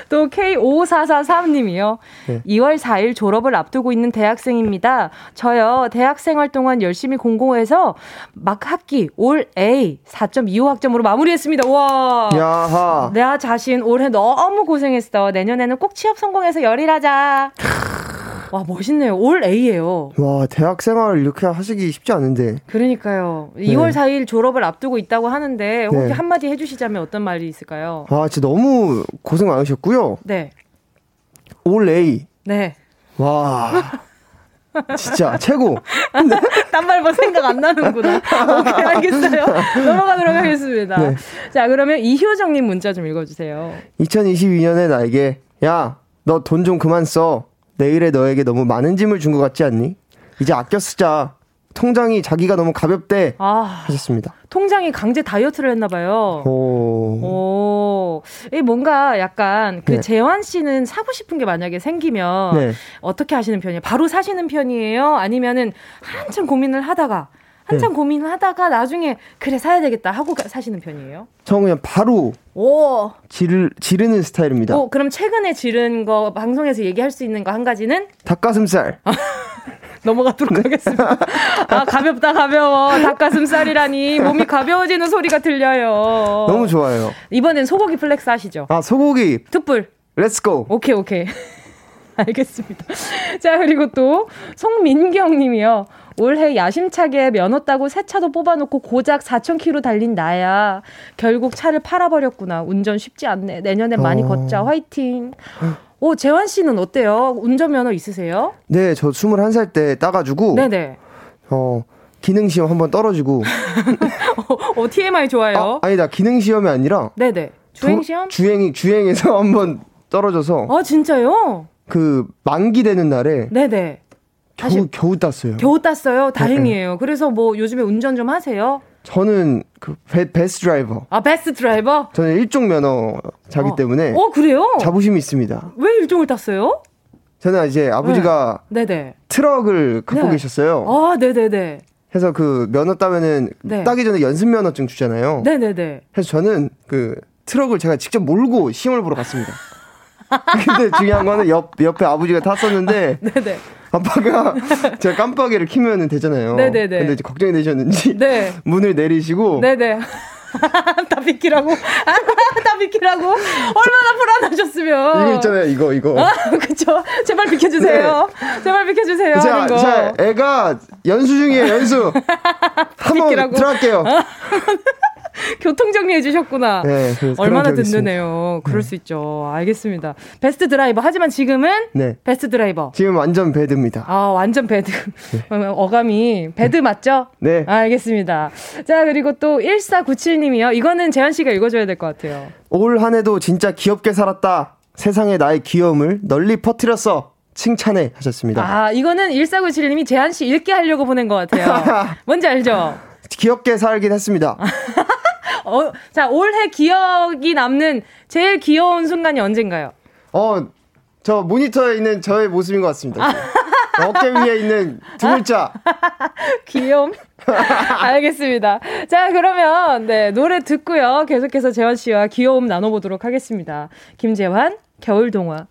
또 K5443님이요. 네. 2월 4일 졸업을 앞두고 있는 대학생입니다. 저요 대학생 활 동안 열심히 공부해서 막 학기 올 A 4.25 학점으로 마무리했습니다. 와. 야하. 내 자신 올해 너무 고생했어. 내년에는 꼭 취업 성공해서 열일하자. 와, 멋있네요. 올 A예요. 와, 대학 생활을 이렇게 하시기 쉽지 않은데. 그러니까요. 네. 2월 4일 졸업을 앞두고 있다고 하는데 혹시 네. 한마디 해 주시자면 어떤 말이 있을까요? 아, 진짜 너무 고생 많으셨고요. 네. 올 A. 네. 와. 진짜 최고. 딴말 뭐 생각 안 나는구나. 오케이, 알겠어요. 넘어가도록 하겠습니다. 네. 자, 그러면 이효정님 문자 좀 읽어주세요. 2022년에 나에게, 야, 너 돈 좀 그만 써. 내일의 너에게 너무 많은 짐을 준 것 같지 않니? 이제 아껴 쓰자. 통장이 자기가 너무 가볍대 아, 하셨습니다. 통장이 강제 다이어트를 했나 봐요. 오. 오. 이 뭔가 약간 그 네. 재환 씨는 사고 싶은 게 만약에 생기면 네. 어떻게 하시는 편이에요? 바로 사시는 편이에요? 아니면은 한참 고민을 하다가 한참 네. 고민을 하다가 나중에 그래 사야 되겠다 하고 사시는 편이에요? 저는 그냥 바로 오 지르 지르는 스타일입니다. 오 그럼 최근에 지른 거 방송에서 얘기할 수 있는 거 한 가지는 닭가슴살. 넘어가도록 하겠습니다. 아, 가볍다, 가벼워. 닭가슴살이라니. 몸이 가벼워지는 소리가 들려요. 너무 좋아요. 이번엔 소고기 flex 하시죠. 아, 소고기. 투뿔. Let's go. 오케이, 오케이. 알겠습니다. 자, 그리고 또, 송민경 님이요. 올해 야심차게 면허 따고 새 차도 뽑아놓고 고작 4,000km 달린 나야. 결국 차를 팔아버렸구나. 운전 쉽지 않네. 내년에 많이 어... 걷자. 화이팅. 오, 재환 씨는 어때요? 운전면허 있으세요? 네, 저 21살 때 따가지고. 네네. 어, 기능시험 한번 떨어지고. 어, TMI 좋아요. 아, 아니다, 기능시험이 아니라. 네네. 주행시험? 도, 주행이, 주행에서 한번 떨어져서. 아, 진짜요? 그, 만기 되는 날에. 네네. 겨우, 겨우 땄어요. 겨우 땄어요? 다행이에요. 네. 그래서 뭐 요즘에 운전 좀 하세요? 저는 그 베, 베스트 드라이버. 아 베스트 드라이버? 저는 일종 면허자기 어. 때문에. 어 그래요? 자부심이 있습니다. 왜 일종을 땄어요? 저는 이제 아버지가 네. 트럭을 갖고 네. 계셨어요. 아 네네네. 해서 그 면허 따면은 네. 따기 전에 연습 면허증 주잖아요. 네네네. 그래서 저는 그 트럭을 제가 직접 몰고 시험을 보러 갔습니다. 근데 중요한 거는 옆 옆에 아버지가 탔었는데. 네네. 아빠가 제가 깜빡이를 키면 되잖아요. 네네네. 근데 이제 걱정이 되셨는지 네. 문을 내리시고 네네. 다 비키라고? 다 비키라고? 얼마나 불안하셨으면. 이거 있잖아요, 이거, 이거. 아, 그쵸. 제발 비켜주세요. 네. 제발 비켜주세요. 자, 자, 애가 연수 중이에요, 연수. 한번 들어갈게요. 교통 정리해 주셨구나. 네, 얼마나 든든해요. 그럴 네. 수 있죠. 알겠습니다. 베스트 드라이버. 하지만 지금은 네. 베스트 드라이버. 지금 완전 배드입니다. 아, 완전 배드. 네. 어감이 배드 맞죠? 네. 아, 알겠습니다. 자, 그리고 또 1497님이요. 이거는 재한 씨가 읽어 줘야 될 것 같아요. 올 한 해도 진짜 귀엽게 살았다. 세상에 나의 귀여움을 널리 퍼뜨렸어. 칭찬해 하셨습니다. 아, 이거는 1497님이 재한 씨 읽게 하려고 보낸 것 같아요. 뭔지 알죠? 귀엽게 살긴 했습니다. 어, 자, 올해 기억이 남는 제일 귀여운 순간이 언젠가요? 어, 저 모니터에 있는 저의 모습인 것 같습니다. 어깨 위에 있는 두 글자. 귀여움? 알겠습니다. 자, 그러면, 네, 노래 듣고요. 계속해서 재환 씨와 귀여움 나눠 보도록 하겠습니다. 김재환, 겨울 동화.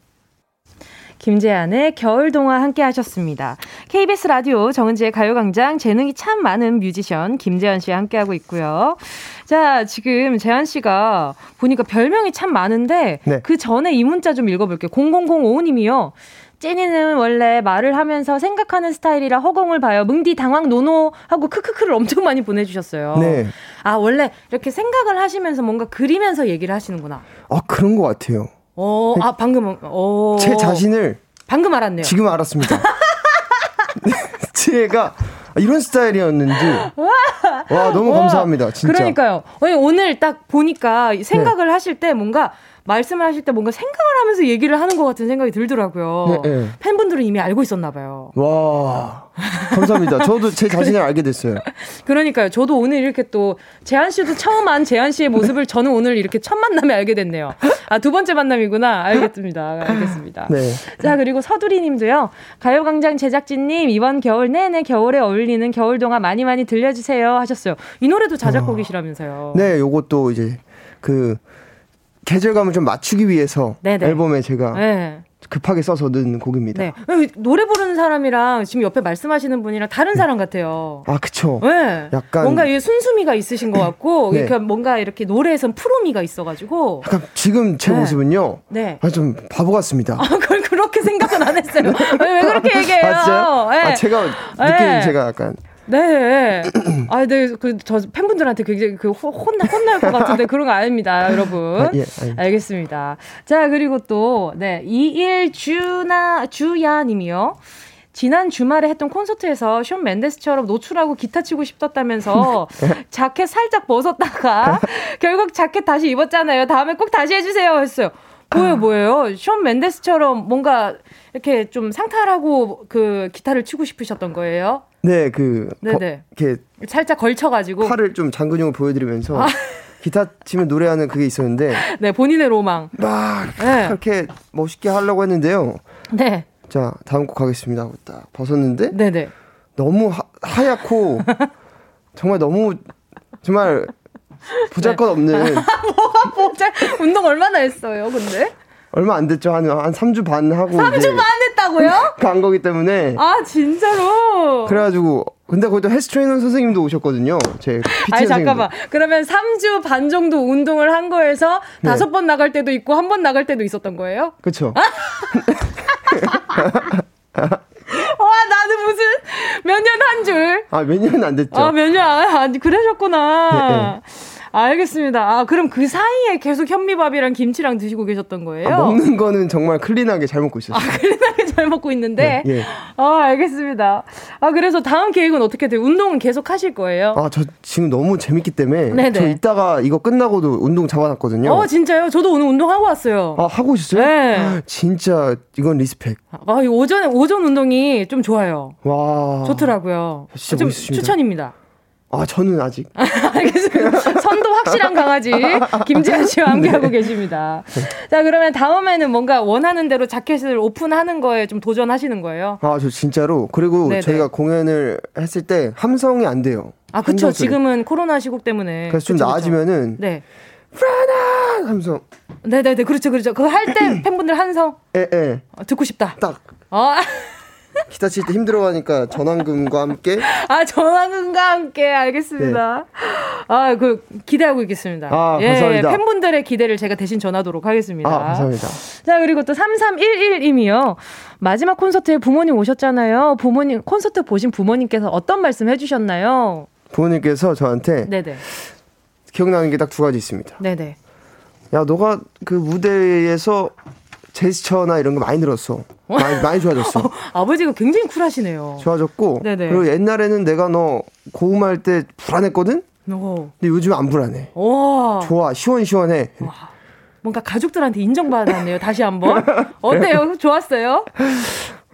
김재한의 겨울 동화 함께 하셨습니다. KBS 라디오 정은지의 가요광장 재능이 참 많은 뮤지션 김재한 씨와 함께 하고 있고요. 자, 지금 재한 씨가 보니까 별명이 참 많은데 네. 그 전에 이 문자 좀 읽어볼게요. 0005님이요. 찐이는 원래 말을 하면서 생각하는 스타일이라 허공을 봐요. 뭉디 당황 노노 하고 크크크를 엄청 많이 보내주셨어요. 네. 아 원래 이렇게 생각을 하시면서 뭔가 그리면서 얘기를 하시는구나. 아 그런 것 같아요. 어, 아, 방금, 어. 제 자신을. 방금 알았네요. 지금 알았습니다. 제가 이런 스타일이었는지. 와, 너무 감사합니다. 진짜. 그러니까요. 오늘 딱 보니까 생각을 네. 하실 때 뭔가 말씀을 하실 때 뭔가 생각을 하면서 얘기를 하는 것 같은 생각이 들더라고요. 네, 네. 팬분들은 이미 알고 있었나 봐요. 와, 감사합니다. 저도 제 자신을 알게 됐어요. 그러니까요. 저도 오늘 이렇게 또 재한 씨도 처음 안 재한 씨의 모습을 저는 오늘 이렇게 첫 만남에 알게 됐네요. 아, 두 번째 만남이구나. 알겠습니다. 알겠습니다. 네. 자, 그리고 서두리 님도요. 가요광장 제작진님, 이번 겨울 내내 겨울에 어울리는 겨울 동화 많이 많이 들려주세요. 하셨어요. 이 노래도 자작곡이시라면서요. 네, 요것도 이제 그 계절감을 좀 맞추기 위해서 네네. 앨범에 제가 네. 급하게 써서 넣은 곡입니다. 네. 노래 부르는 사람이랑 지금 옆에 말씀하시는 분이랑 다른 사람 같아요. 아, 그쵸. 네. 약간. 뭔가 이 순수미가 있으신 것 같고, 네. 그러니까 뭔가 이렇게 노래에선 프로미가 있어가지고. 약간 지금 제 네. 모습은요. 네. 아, 좀 바보 같습니다. 아, 그걸 그렇게 생각은 안 했어요. 왜, 왜 그렇게 얘기해요? 아, 진짜요? 네. 아, 제가 느끼는 네. 제가 약간. 네. 아, 네, 그, 저 팬분들한테 굉장히 그 혼나, 혼날 것 같은데 그런 거 아닙니다, 여러분. 아, 예, 알겠습니다. 자, 그리고 또, 네, 21주나, 주야 님이요. 지난 주말에 했던 콘서트에서 션 맨데스처럼 노출하고 기타 치고 싶었다면서 자켓 살짝 벗었다가 결국 자켓 다시 입었잖아요. 다음에 꼭 다시 해주세요. 했어요. 뭐예요, 뭐예요? 션 맨데스처럼 뭔가 이렇게 좀 상탈하고 그 기타를 치고 싶으셨던 거예요? 네, 그 네네. 거, 이렇게 살짝 걸쳐가지고 팔을 좀 장근육을 보여드리면서 아. 기타 치면 노래하는 그게 있었는데 네 본인의 로망 막 네. 그렇게 멋있게 하려고 했는데요. 네. 자 다음 곡 가겠습니다. 딱 벗었는데 네네. 너무 하, 하얗고 정말 너무 정말 보잘것 없는 네. 뭐가 보잘 운동 얼마나 했어요, 근데? 얼마 안 됐죠. 한, 한 3주 반 하고. 3주 반 했다고요? 간 거기 때문에. 아, 진짜로? 그래가지고, 근데 거기도 헬스 트레이너 선생님도 오셨거든요. 제 PT 아니, 잠깐만. 그러면 3주 반 정도 운동을 한 거에서 네. 다섯 번 나갈 때도 있고, 한 번 나갈 때도 있었던 거예요? 그쵸. 와, 나는 무슨 몇 년 한 줄. 아, 몇 년은 안 됐죠. 아, 몇 년, 아, 그러셨구나. 네, 네. 알겠습니다. 아, 그럼 그 사이에 계속 현미밥이랑 김치랑 드시고 계셨던 거예요? 아, 먹는 거는 정말 clean하게 잘 먹고 있었어요. 아, clean하게 잘 먹고 있는데? 네, 예. 아, 알겠습니다. 아, 그래서 다음 계획은 어떻게 돼요? 운동은 계속 하실 거예요? 아, 저 지금 너무 재밌기 때문에. 네네. 저 이따가 이거 끝나고도 운동 잡아놨거든요. 어, 진짜요? 저도 오늘 운동하고 왔어요. 아, 하고 오셨어요? 네. 진짜, 이건 respect. 아, 오전, 오전 운동이 좀 좋아요. 와. 좋더라고요. 진짜 좀 멋있습니다. 추천입니다. 아, 저는 아직. 알겠습니다. 선도 확실한 강아지 김지현 씨와 함께하고 계십니다. 자, 그러면 다음에는 뭔가 원하는 대로 자켓을 오픈하는 거에 좀 도전하시는 거예요? 아, 저 진짜로. 그리고 네네. 저희가 공연을 했을 때 함성이 안 돼요. 아, 그쵸. 지금은 코로나 시국 때문에. 그래서 좀 그쵸, 나아지면은. 네. 프라나! 함성. 네네네. 그렇죠, 그렇죠. 그거 할 때 팬분들 함성. 예, 예. 어, 듣고 싶다. 딱. 어. 기타 칠 때 힘들어하니까 전환금과 함께. 아 전환금과 함께 알겠습니다. 네. 아그 기대하고 있겠습니다. 아 예, 감사합니다. 팬분들의 기대를 제가 대신 전하도록 하겠습니다. 아 감사합니다. 자 그리고 또 3311님이요. 마지막 콘서트에 부모님 오셨잖아요. 부모님 콘서트 보신 부모님께서 어떤 말씀 해주셨나요? 부모님께서 저한테 네네. 기억나는 게 딱 두 가지 있습니다. 네네. 야 너가 그 무대에서 제스처나 이런 거 많이 늘었어. 많이, 많이 좋아졌어. 어, 아버지가 굉장히 쿨하시네요. 좋아졌고. 네네. 그리고 옛날에는 내가 너 고음할 때 불안했거든? 오. 어. 근데 요즘 안 불안해. 와. 좋아, 시원시원해. 와. 뭔가 가족들한테 인정받았네요. 다시 한번. 어때요? 좋았어요?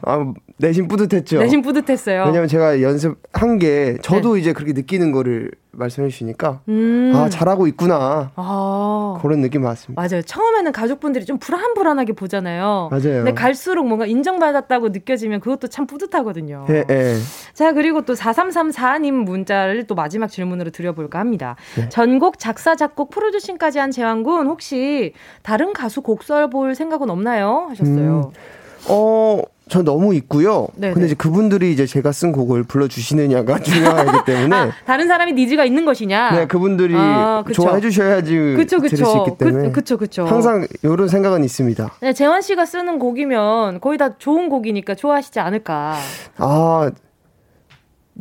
아, 내심 뿌듯했죠. 내심 뿌듯했어요. 왜냐면 제가 연습한 게 저도 네. 이제 그렇게 느끼는 거를 말씀해 주시니까 음. 아 잘하고 있구나 아. 그런 느낌 받았습니다. 맞아요. 처음에는 가족분들이 좀 불안불안하게 보잖아요. 맞아요. 근데 갈수록 뭔가 인정받았다고 느껴지면 그것도 참 뿌듯하거든요. 예, 예. 자 그리고 또 4334님 문자를 또 마지막 질문으로 드려볼까 합니다. 네. 전곡 작사 작곡 프로듀싱까지 한 재환군 혹시 다른 가수 곡 써볼 생각은 없나요? 하셨어요. 음. 어, 저 너무 있고요. 네네. 근데 이제 그분들이 이제 제가 쓴 곡을 불러주시느냐가 중요하기 때문에. 아, 다른 사람이 니즈가 있는 것이냐? 네, 그분들이 아, 좋아해 주셔야지 그쵸, 그쵸. 들을 수 있기 때문에. 그, 그쵸, 그쵸. 항상 이런 생각은 있습니다. 네, 재환 씨가 쓰는 곡이면 거의 다 좋은 곡이니까 좋아하시지 않을까. 아.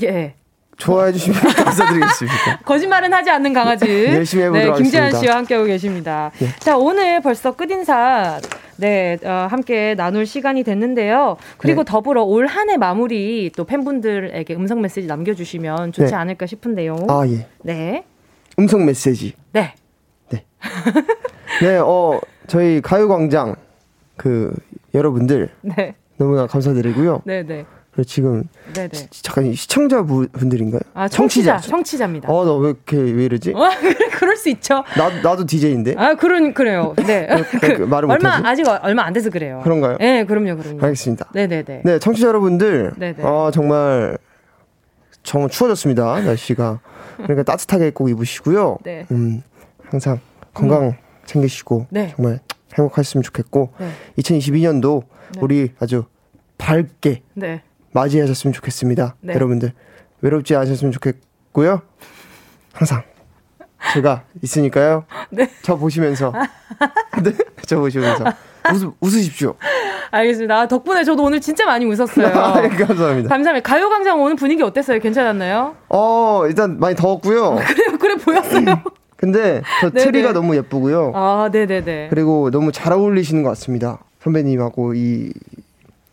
예. 좋아해 주시면 감사드리겠습니다. 거짓말은 하지 않는 강아지. 열심히 해보도록 네, 김재한 씨와 함께하고 계십니다. 네. 자, 오늘 벌써 끝인사 네, 어, 함께 나눌 시간이 됐는데요. 그리고 네. 더불어 올 한 해 마무리 또 팬분들에게 음성 메시지 남겨주시면 좋지 네. 않을까 싶은데요. 아, 예. 네. 음성 메시지. 네. 네. 네, 어, 저희 가요광장 그 여러분들. 네. 너무나 감사드리고요. 네, 네. 지금 네네. 시, 잠깐 시청자 분들인가요? 아 청취자, 청취자 입니다 어, 나 왜 이렇게 왜 이러지? 어, 그럴 수 있죠. 나 나도 DJ인데. 아, 그런 그래요. 네. 그, 그, 말을 얼마 못하지? 아직 얼마 안 돼서 그래요. 그런가요? 네, 그럼요, 그럼요. 알겠습니다. 네, 네, 네. 네, 청취자 여러분들, 네네. 어, 정말 정말 추워졌습니다. 날씨가. 그러니까 따뜻하게 꼭 입으시고요. 네. 음, 항상 건강 음. 챙기시고 네. 정말 행복하셨으면 좋겠고 네. 2022년도 우리 아주 밝게 네. 맞이하셨으면 좋겠습니다. 네. 여러분들 외롭지 않으셨으면 좋겠고요. 항상 제가 있으니까요. 네. 저 보시면서 네, 저 보시면서 웃, 웃으십시오. 알겠습니다. 아, 덕분에 저도 오늘 진짜 많이 웃었어요. 아, 감사합니다. 감사합니다. 가요광장 오늘 분위기 어땠어요? 괜찮았나요? 어, 일단 많이 더웠고요. 그래, 그래 보였어요. 근데 저 네네. 트리가 너무 예쁘고요. 아, 네네네. 그리고 너무 잘 어울리시는 것 같습니다. 선배님하고 이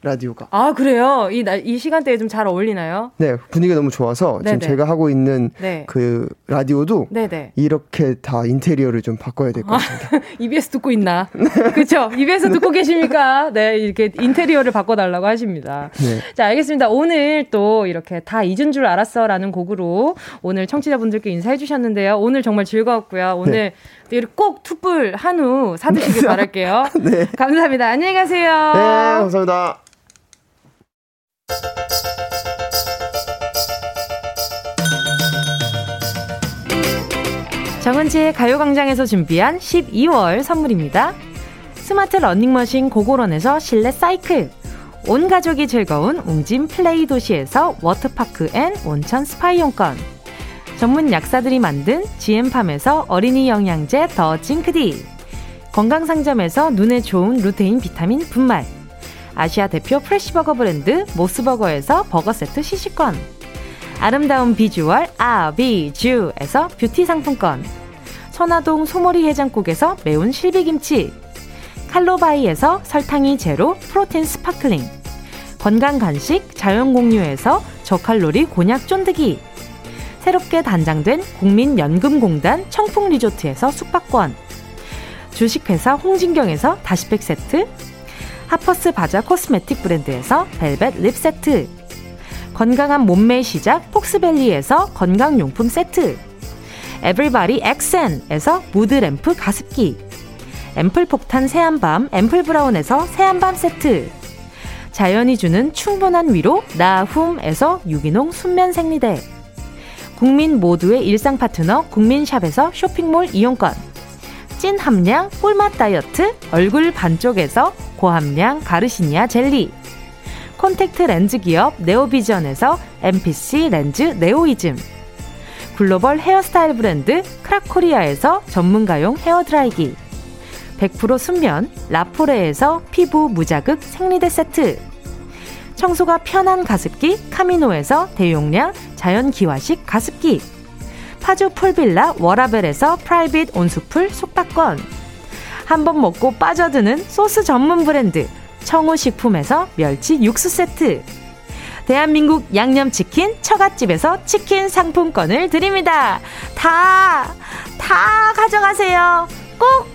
라디오가. 아, 그래요? 이, 이 시간대에 좀 잘 어울리나요? 네, 분위기가 너무 좋아서 네네. 지금 제가 하고 있는 네. 그 라디오도 네네. 이렇게 다 인테리어를 좀 바꿔야 될 것 같습니다. 아, EBS 듣고 있나? 그쵸? EBS 듣고 계십니까? 네, 이렇게 인테리어를 바꿔달라고 하십니다. 네. 자, 알겠습니다. 오늘 또 이렇게 다 잊은 줄 알았어 라는 곡으로 오늘 청취자분들께 인사해 주셨는데요. 오늘 정말 즐거웠고요. 오늘 네. 꼭 투뿔 한우 사드시길 바랄게요. 네. 감사합니다. 안녕히 가세요. 네, 감사합니다. 정은지의 가요광장에서 준비한 12월 선물입니다. 스마트 러닝머신 고고런에서 실내 사이클. 온 가족이 즐거운 웅진 플레이 도시에서 워터파크 and 온천 스파 이용권. 전문 약사들이 만든 GM팜에서 어린이 영양제 더 징크디. 건강상점에서 눈에 좋은 루테인 비타민 분말. 아시아 대표 fresh버거 브랜드 모스버거에서 버거 세트 시식권. 아름다운 비주얼 아비주에서 뷰티 상품권. 천화동 소머리 해장국에서 매운 실비김치. 칼로바이에서 설탕이 제로 프로틴 sparkling 건강 간식 자연 공유에서 저칼로리 곤약 쫀득이 새롭게 단장된 국민연금공단 청풍 리조트에서 숙박권 주식회사 홍진경에서 다시팩 세트 하퍼스 바자 코스메틱 브랜드에서 벨벳 lip 세트. 건강한 몸매 시작 폭스밸리에서 건강용품 세트. 에블바리 엑센에서 무드램프 가습기. 앰플 폭탄 새한밤 앰플 브라운에서 새한밤 세트. 자연이 주는 충분한 위로 나훔에서 유기농 순면 생리대. 국민 모두의 일상 파트너 국민샵에서 쇼핑몰 이용권 찐 함량 꿀맛 다이어트 얼굴 반쪽에서 고함량 가르시니아 젤리. 콘택트 렌즈 기업 네오비전에서 MPC 렌즈 네오이즘. 글로벌 헤어스타일 브랜드 크라코리아에서 전문가용 헤어드라이기. 100% 순면 라포레에서 피부 무자극 생리대 세트. 청소가 편한 가습기 카미노에서 대용량 자연기화식 가습기 파주 풀빌라 워라벨에서 private 온수풀 숙박권 한 번 먹고 빠져드는 소스 전문 브랜드 청우식품에서 멸치 육수 세트 대한민국 양념치킨 처갓집에서 치킨 상품권을 드립니다. 다, 다 가져가세요. 꼭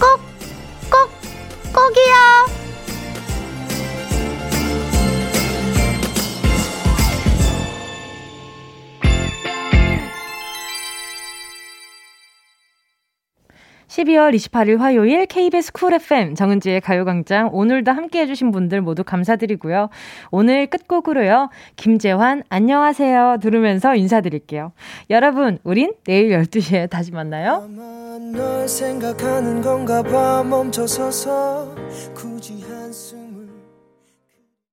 꼭, 꼭, 꼭이요! 12월 28일 화요일 KBS 쿨 FM 정은지의 가요광장 오늘도 함께 해주신 분들 모두 감사드리고요. 오늘 끝곡으로요. 김재환 안녕하세요 들으면서 인사드릴게요. 여러분 우린 내일 12시에 다시 만나요.